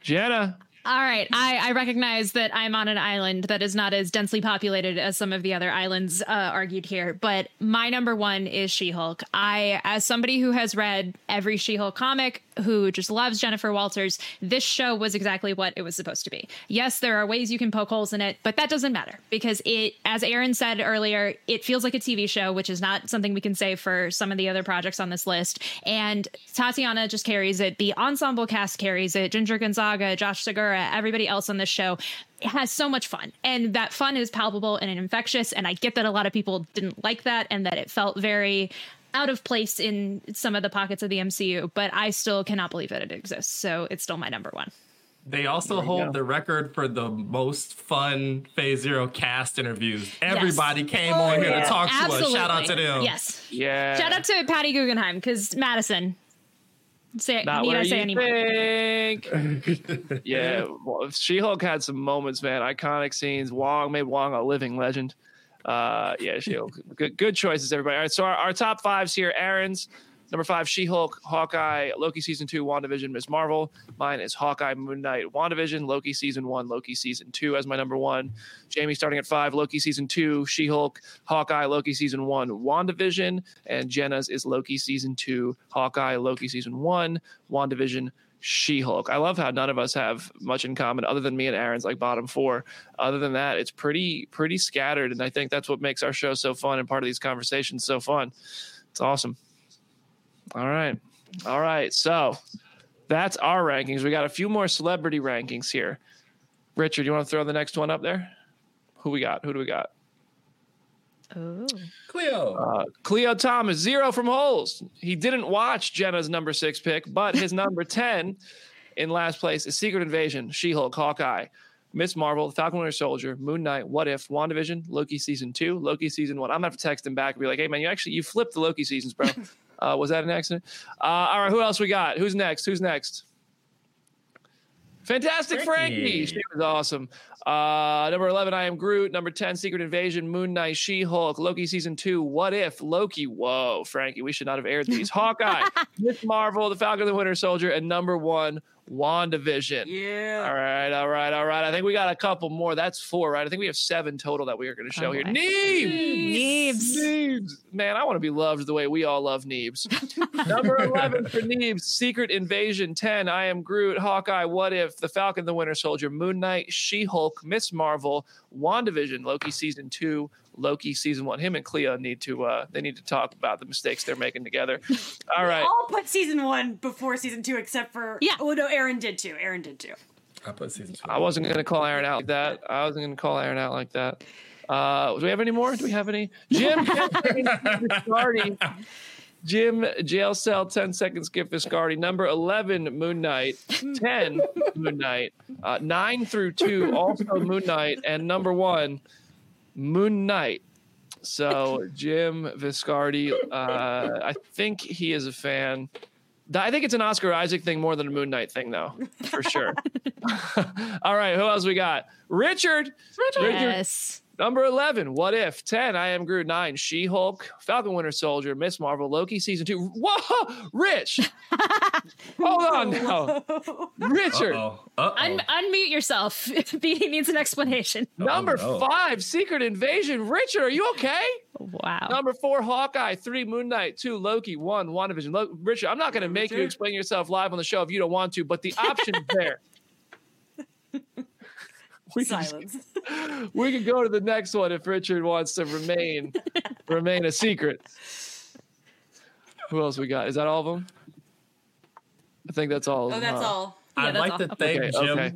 [SPEAKER 1] Jenna,
[SPEAKER 3] All right. I, I recognize that I'm on an island that is not as densely populated as some of the other islands uh, argued here, but my number one is She Hulk. I, as somebody who has read every She Hulk comic, who just loves Jennifer Walters, this show was exactly what it was supposed to be. Yes, there are ways you can poke holes in it, but that doesn't matter because it, as Aaron said earlier, it feels like a TV show, which is not something we can say for some of the other projects on this list. And Tatiana just carries it. The ensemble cast carries it. Ginger Gonzaga, Josh Segarra, everybody else on this show has so much fun. And that fun is palpable and infectious. And I get that a lot of people didn't like that and that it felt very out of place in some of the pockets of the MCU, but I still cannot believe that it exists. So it's still my number one.
[SPEAKER 2] They also hold the record for the most fun Phase Zero cast interviews. Everybody came
[SPEAKER 4] Oh,
[SPEAKER 2] on here
[SPEAKER 4] yeah.
[SPEAKER 2] to talk to
[SPEAKER 3] Absolutely.
[SPEAKER 2] us. Shout out to them.
[SPEAKER 3] Yes.
[SPEAKER 1] yeah.
[SPEAKER 3] Shout out to Patty Guggenheim because Madison. Say,
[SPEAKER 1] Not
[SPEAKER 3] need
[SPEAKER 1] where
[SPEAKER 3] I say
[SPEAKER 1] you think. yeah, well, She-Hulk had some moments, man. Iconic scenes. Wong made Wong a living legend. Uh, yeah, She-Hulk. good, good choices, everybody. All right, so our, our top fives here: Aaron's number five, She-Hulk, Hawkeye, Loki season two, WandaVision, Miss Marvel. Mine is Hawkeye, Moon Knight, WandaVision, Loki season one, Loki season two as my number one. Jamie starting at five, Loki season two, She-Hulk, Hawkeye, Loki season one, WandaVision, and Jenna's is Loki season two, Hawkeye, Loki season one, WandaVision, She-Hulk. I love how none of us have much in common other than me and Aaron's like bottom four. Other than that, it's pretty pretty scattered, and I think that's what makes our show so fun and part of these conversations so fun. It's awesome. All right, all right. So that's our rankings. We got a few more celebrity rankings here. Richard, you want to throw the next one up there? Who we got? Who do we got?
[SPEAKER 3] Oh.
[SPEAKER 2] Khleo.
[SPEAKER 1] Uh, Khleo Thomas, zero from holes. He didn't watch Jenna's number six pick, but his number 10 in last place is Secret Invasion, She Hulk, Hawkeye, Miss Marvel, The Falcon Winter Soldier, Moon Knight, What If, WandaVision, Loki season two, Loki season one. I'm gonna have to text him back and be like, hey man, you actually you flipped the Loki seasons, bro. uh, was that an accident? Uh, all right, who else we got? Who's next? Who's next? Fantastic Frankie.
[SPEAKER 2] Frankie.
[SPEAKER 1] She was awesome. Uh, number 11, I Am Groot. Number 10, Secret Invasion, Moon Knight, She Hulk, Loki Season 2, What If, Loki. Whoa, Frankie, we should not have aired these. Hawkeye, Miss Marvel, The Falcon and the Winter Soldier, and number one, WandaVision.
[SPEAKER 4] Yeah.
[SPEAKER 1] All right, all right, all right. I think we got a couple more. That's four, right? I think we have seven total that we are going to show
[SPEAKER 3] Oh,
[SPEAKER 1] here.
[SPEAKER 3] boy.
[SPEAKER 1] Neebs!
[SPEAKER 3] Neebs.
[SPEAKER 1] Neebs. Man, I want to be loved the way we all love Neebs. Number 11 for Neebs, Secret Invasion 10, I Am Groot, Hawkeye, What If, The Falcon, The Winter Soldier, Moon Knight, She Hulk, Miss Marvel, WandaVision, Loki Season 2, Loki Season 1. Him and Khleo need to, uh, they need to talk about the mistakes they're making together. All right.
[SPEAKER 4] All put season one before season two, except for
[SPEAKER 3] Yeah.
[SPEAKER 4] Oh no, Aaron did too. Aaron did too.
[SPEAKER 2] I put season two.
[SPEAKER 1] I wasn't going to call Aaron out like that. I wasn't going to call Aaron out like that. Uh, do we have any more? Do we have any? Jim Viscardi. Jim jail cell 10 seconds skip Viscardi. Number 11, Moon Knight. 10, Moon Knight. Uh, 9 through 2, also Moon Knight. And number 1, Moon Knight. So Jim Viscardi, uh, I think he is a fan. I think it's an Oscar Isaac thing more than a Moon Knight thing, though, for sure. All right, who else we got? Richard. Richard.
[SPEAKER 3] Yes.
[SPEAKER 1] Number 11, What If? 10, I Am Groot. 9, She Hulk. Falcon Winter Soldier. Miss Marvel. Loki Season 2. Whoa! Rich! Hold on now. Richard.
[SPEAKER 2] Uh-oh. Uh-oh.
[SPEAKER 3] Un- unmute yourself. Beatty needs an explanation.
[SPEAKER 1] Oh, Number
[SPEAKER 2] Oh, no.
[SPEAKER 1] 5, Secret Invasion. Richard, are you okay?
[SPEAKER 3] Wow.
[SPEAKER 1] Number 4, Hawkeye. 3, Moon Knight. 2, Loki. 1, WandaVision. Lo- Richard, I'm not going to make you explain yourself live on the show if you don't want to, but the option is there. We can-
[SPEAKER 4] Silence.
[SPEAKER 1] we can go to the next one if Richard wants to remain remain a secret. Who else we got? Is that all of them? I think that's all. of
[SPEAKER 4] Oh,
[SPEAKER 1] them,
[SPEAKER 4] that's
[SPEAKER 1] huh?
[SPEAKER 4] all.
[SPEAKER 3] Yeah,
[SPEAKER 2] I'd
[SPEAKER 3] that's
[SPEAKER 2] like
[SPEAKER 3] all.
[SPEAKER 2] to thank
[SPEAKER 1] Okay,
[SPEAKER 2] Jim
[SPEAKER 1] okay.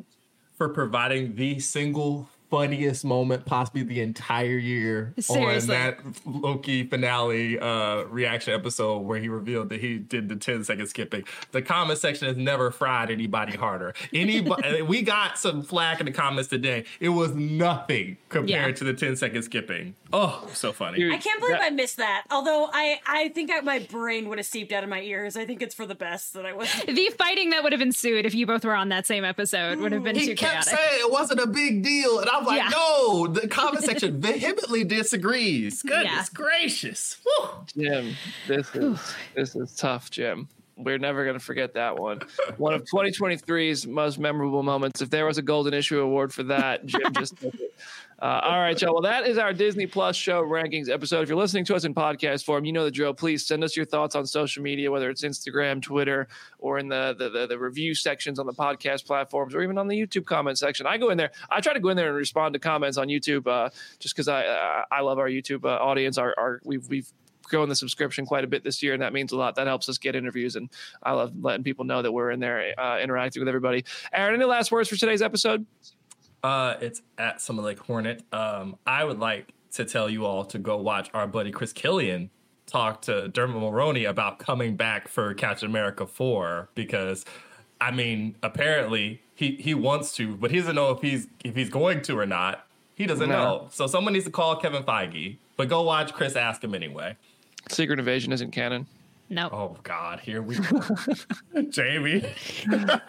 [SPEAKER 2] for providing the single funniest moment possibly the entire year
[SPEAKER 3] Seriously.
[SPEAKER 2] on that Loki finale uh, reaction episode where he revealed that he did the 10 second skipping. The comment section has never fried anybody harder. Anybody we got some flack in the comments today. It was nothing compared
[SPEAKER 3] Yeah.
[SPEAKER 2] to the 10 second skipping. Oh, so funny.
[SPEAKER 1] Dude,
[SPEAKER 4] I can't believe
[SPEAKER 1] that-
[SPEAKER 4] I missed that. Although I, I think I, my brain would have seeped out of my ears. I think it's for the best that I was.
[SPEAKER 3] The fighting that would have ensued if you both were on that same episode would have been
[SPEAKER 2] he
[SPEAKER 3] too
[SPEAKER 2] kept
[SPEAKER 3] chaotic.
[SPEAKER 2] saying it wasn't a big deal. And I'm like,
[SPEAKER 3] Yeah.
[SPEAKER 2] no, the comment section vehemently disagrees. Goodness
[SPEAKER 3] Yeah.
[SPEAKER 2] gracious. Woo.
[SPEAKER 1] Jim, this is this is tough, Jim. We're never going to forget that one. One of 2023's most memorable moments. If there was a Golden Issue Award for that, Jim just took it. Uh, all right, y'all. Well, that is our Disney Plus show rankings episode. If you're listening to us in podcast form, you know the drill. Please send us your thoughts on social media, whether it's Instagram, Twitter, or in the the, the, the review sections on the podcast platforms, or even on the YouTube comment section. I go in there. I try to go in there and respond to comments on YouTube, uh, just because I I love our YouTube uh, audience. Our, our we've we've growing the subscription quite a bit this year, and that means a lot. That helps us get interviews, and I love letting people know that we're in there uh, interacting with everybody. Aaron, any last words for today's episode?
[SPEAKER 2] Uh, it's at Summer Lake Hornet. Um, I would like to tell you all to go watch our buddy Chris Killian talk to Dermot Mulroney about coming back for Captain America 4 because I mean, apparently he, he wants to, but he doesn't know if he's if he's going to or not. He doesn't
[SPEAKER 1] No.
[SPEAKER 2] know. So someone needs to call Kevin Feige. But go watch Chris ask him anyway.
[SPEAKER 1] Secret Invasion isn't canon.
[SPEAKER 3] No.
[SPEAKER 2] Oh God, here we go. Jamie.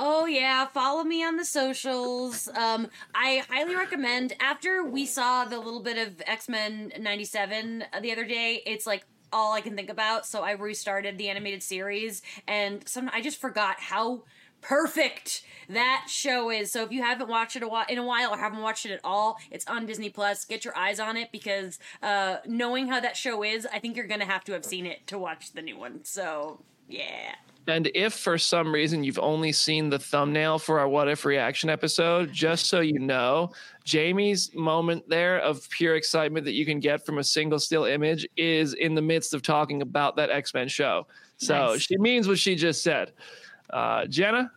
[SPEAKER 4] Oh yeah, follow me on the socials. Um, I highly recommend. After we saw the little bit of X Men '97 the other day, it's like all I can think about. So I restarted the animated series, and some I just forgot how perfect that show is. So if you haven't watched it a while, in a while or haven't watched it at all, it's on Disney Plus. Get your eyes on it because uh, knowing how that show is, I think you're gonna have to have seen it to watch the new one. So yeah.
[SPEAKER 1] And if for some reason you've only seen the thumbnail for our What If reaction episode, just so you know, Jamie's moment there of pure excitement that you can get from a single still image is in the midst of talking about that X Men show. So
[SPEAKER 3] Nice.
[SPEAKER 1] she means what she just said. Uh, Jenna,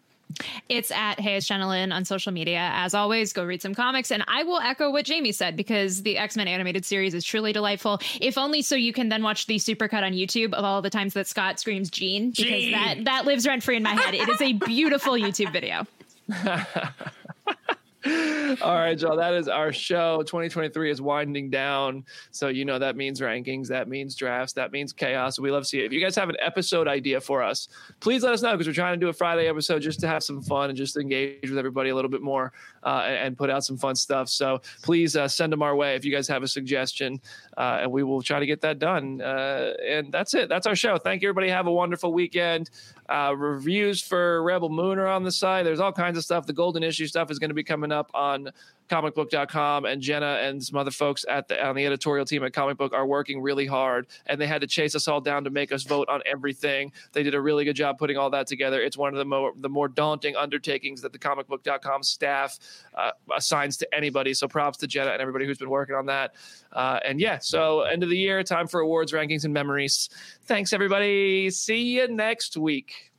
[SPEAKER 3] It's at Hey It's Jenna Lynn on social media. As always, go read some comics. And I will echo what Jamie said because the X Men animated series is truly delightful. If only so you can then watch the supercut on YouTube of all the times that Scott screams Jean, because
[SPEAKER 2] Jean!
[SPEAKER 3] that, that lives rent free in my head. It is a beautiful YouTube video.
[SPEAKER 1] All right, Joe, that is our show. 2023 is winding down. So, you know, that means rankings, that means drafts, that means chaos. We love to see it. If you guys have an episode idea for us, please let us know because we're trying to do a Friday episode just to have some fun and just engage with everybody a little bit more uh, and, put out some fun stuff. So, please uh, send them our way if you guys have a suggestion, uh, and we will try to get that done. Uh, and that's it. That's our show. Thank you, everybody. Have a wonderful weekend. Uh, reviews for Rebel Moon are on the side. There's all kinds of stuff. The golden issue stuff is going to be coming up on comicbook.com and Jenna and some other folks at the on the editorial team at Comic Book are working really hard and they had to chase us all down to make us vote on everything. They did a really good job putting all that together. It's one of the more the more daunting undertakings that the comicbook.com staff uh, assigns to anybody. So props to Jenna and everybody who's been working on that. Uh, and yeah, so end of the year, time for awards, rankings, and memories. Thanks everybody. See you next week.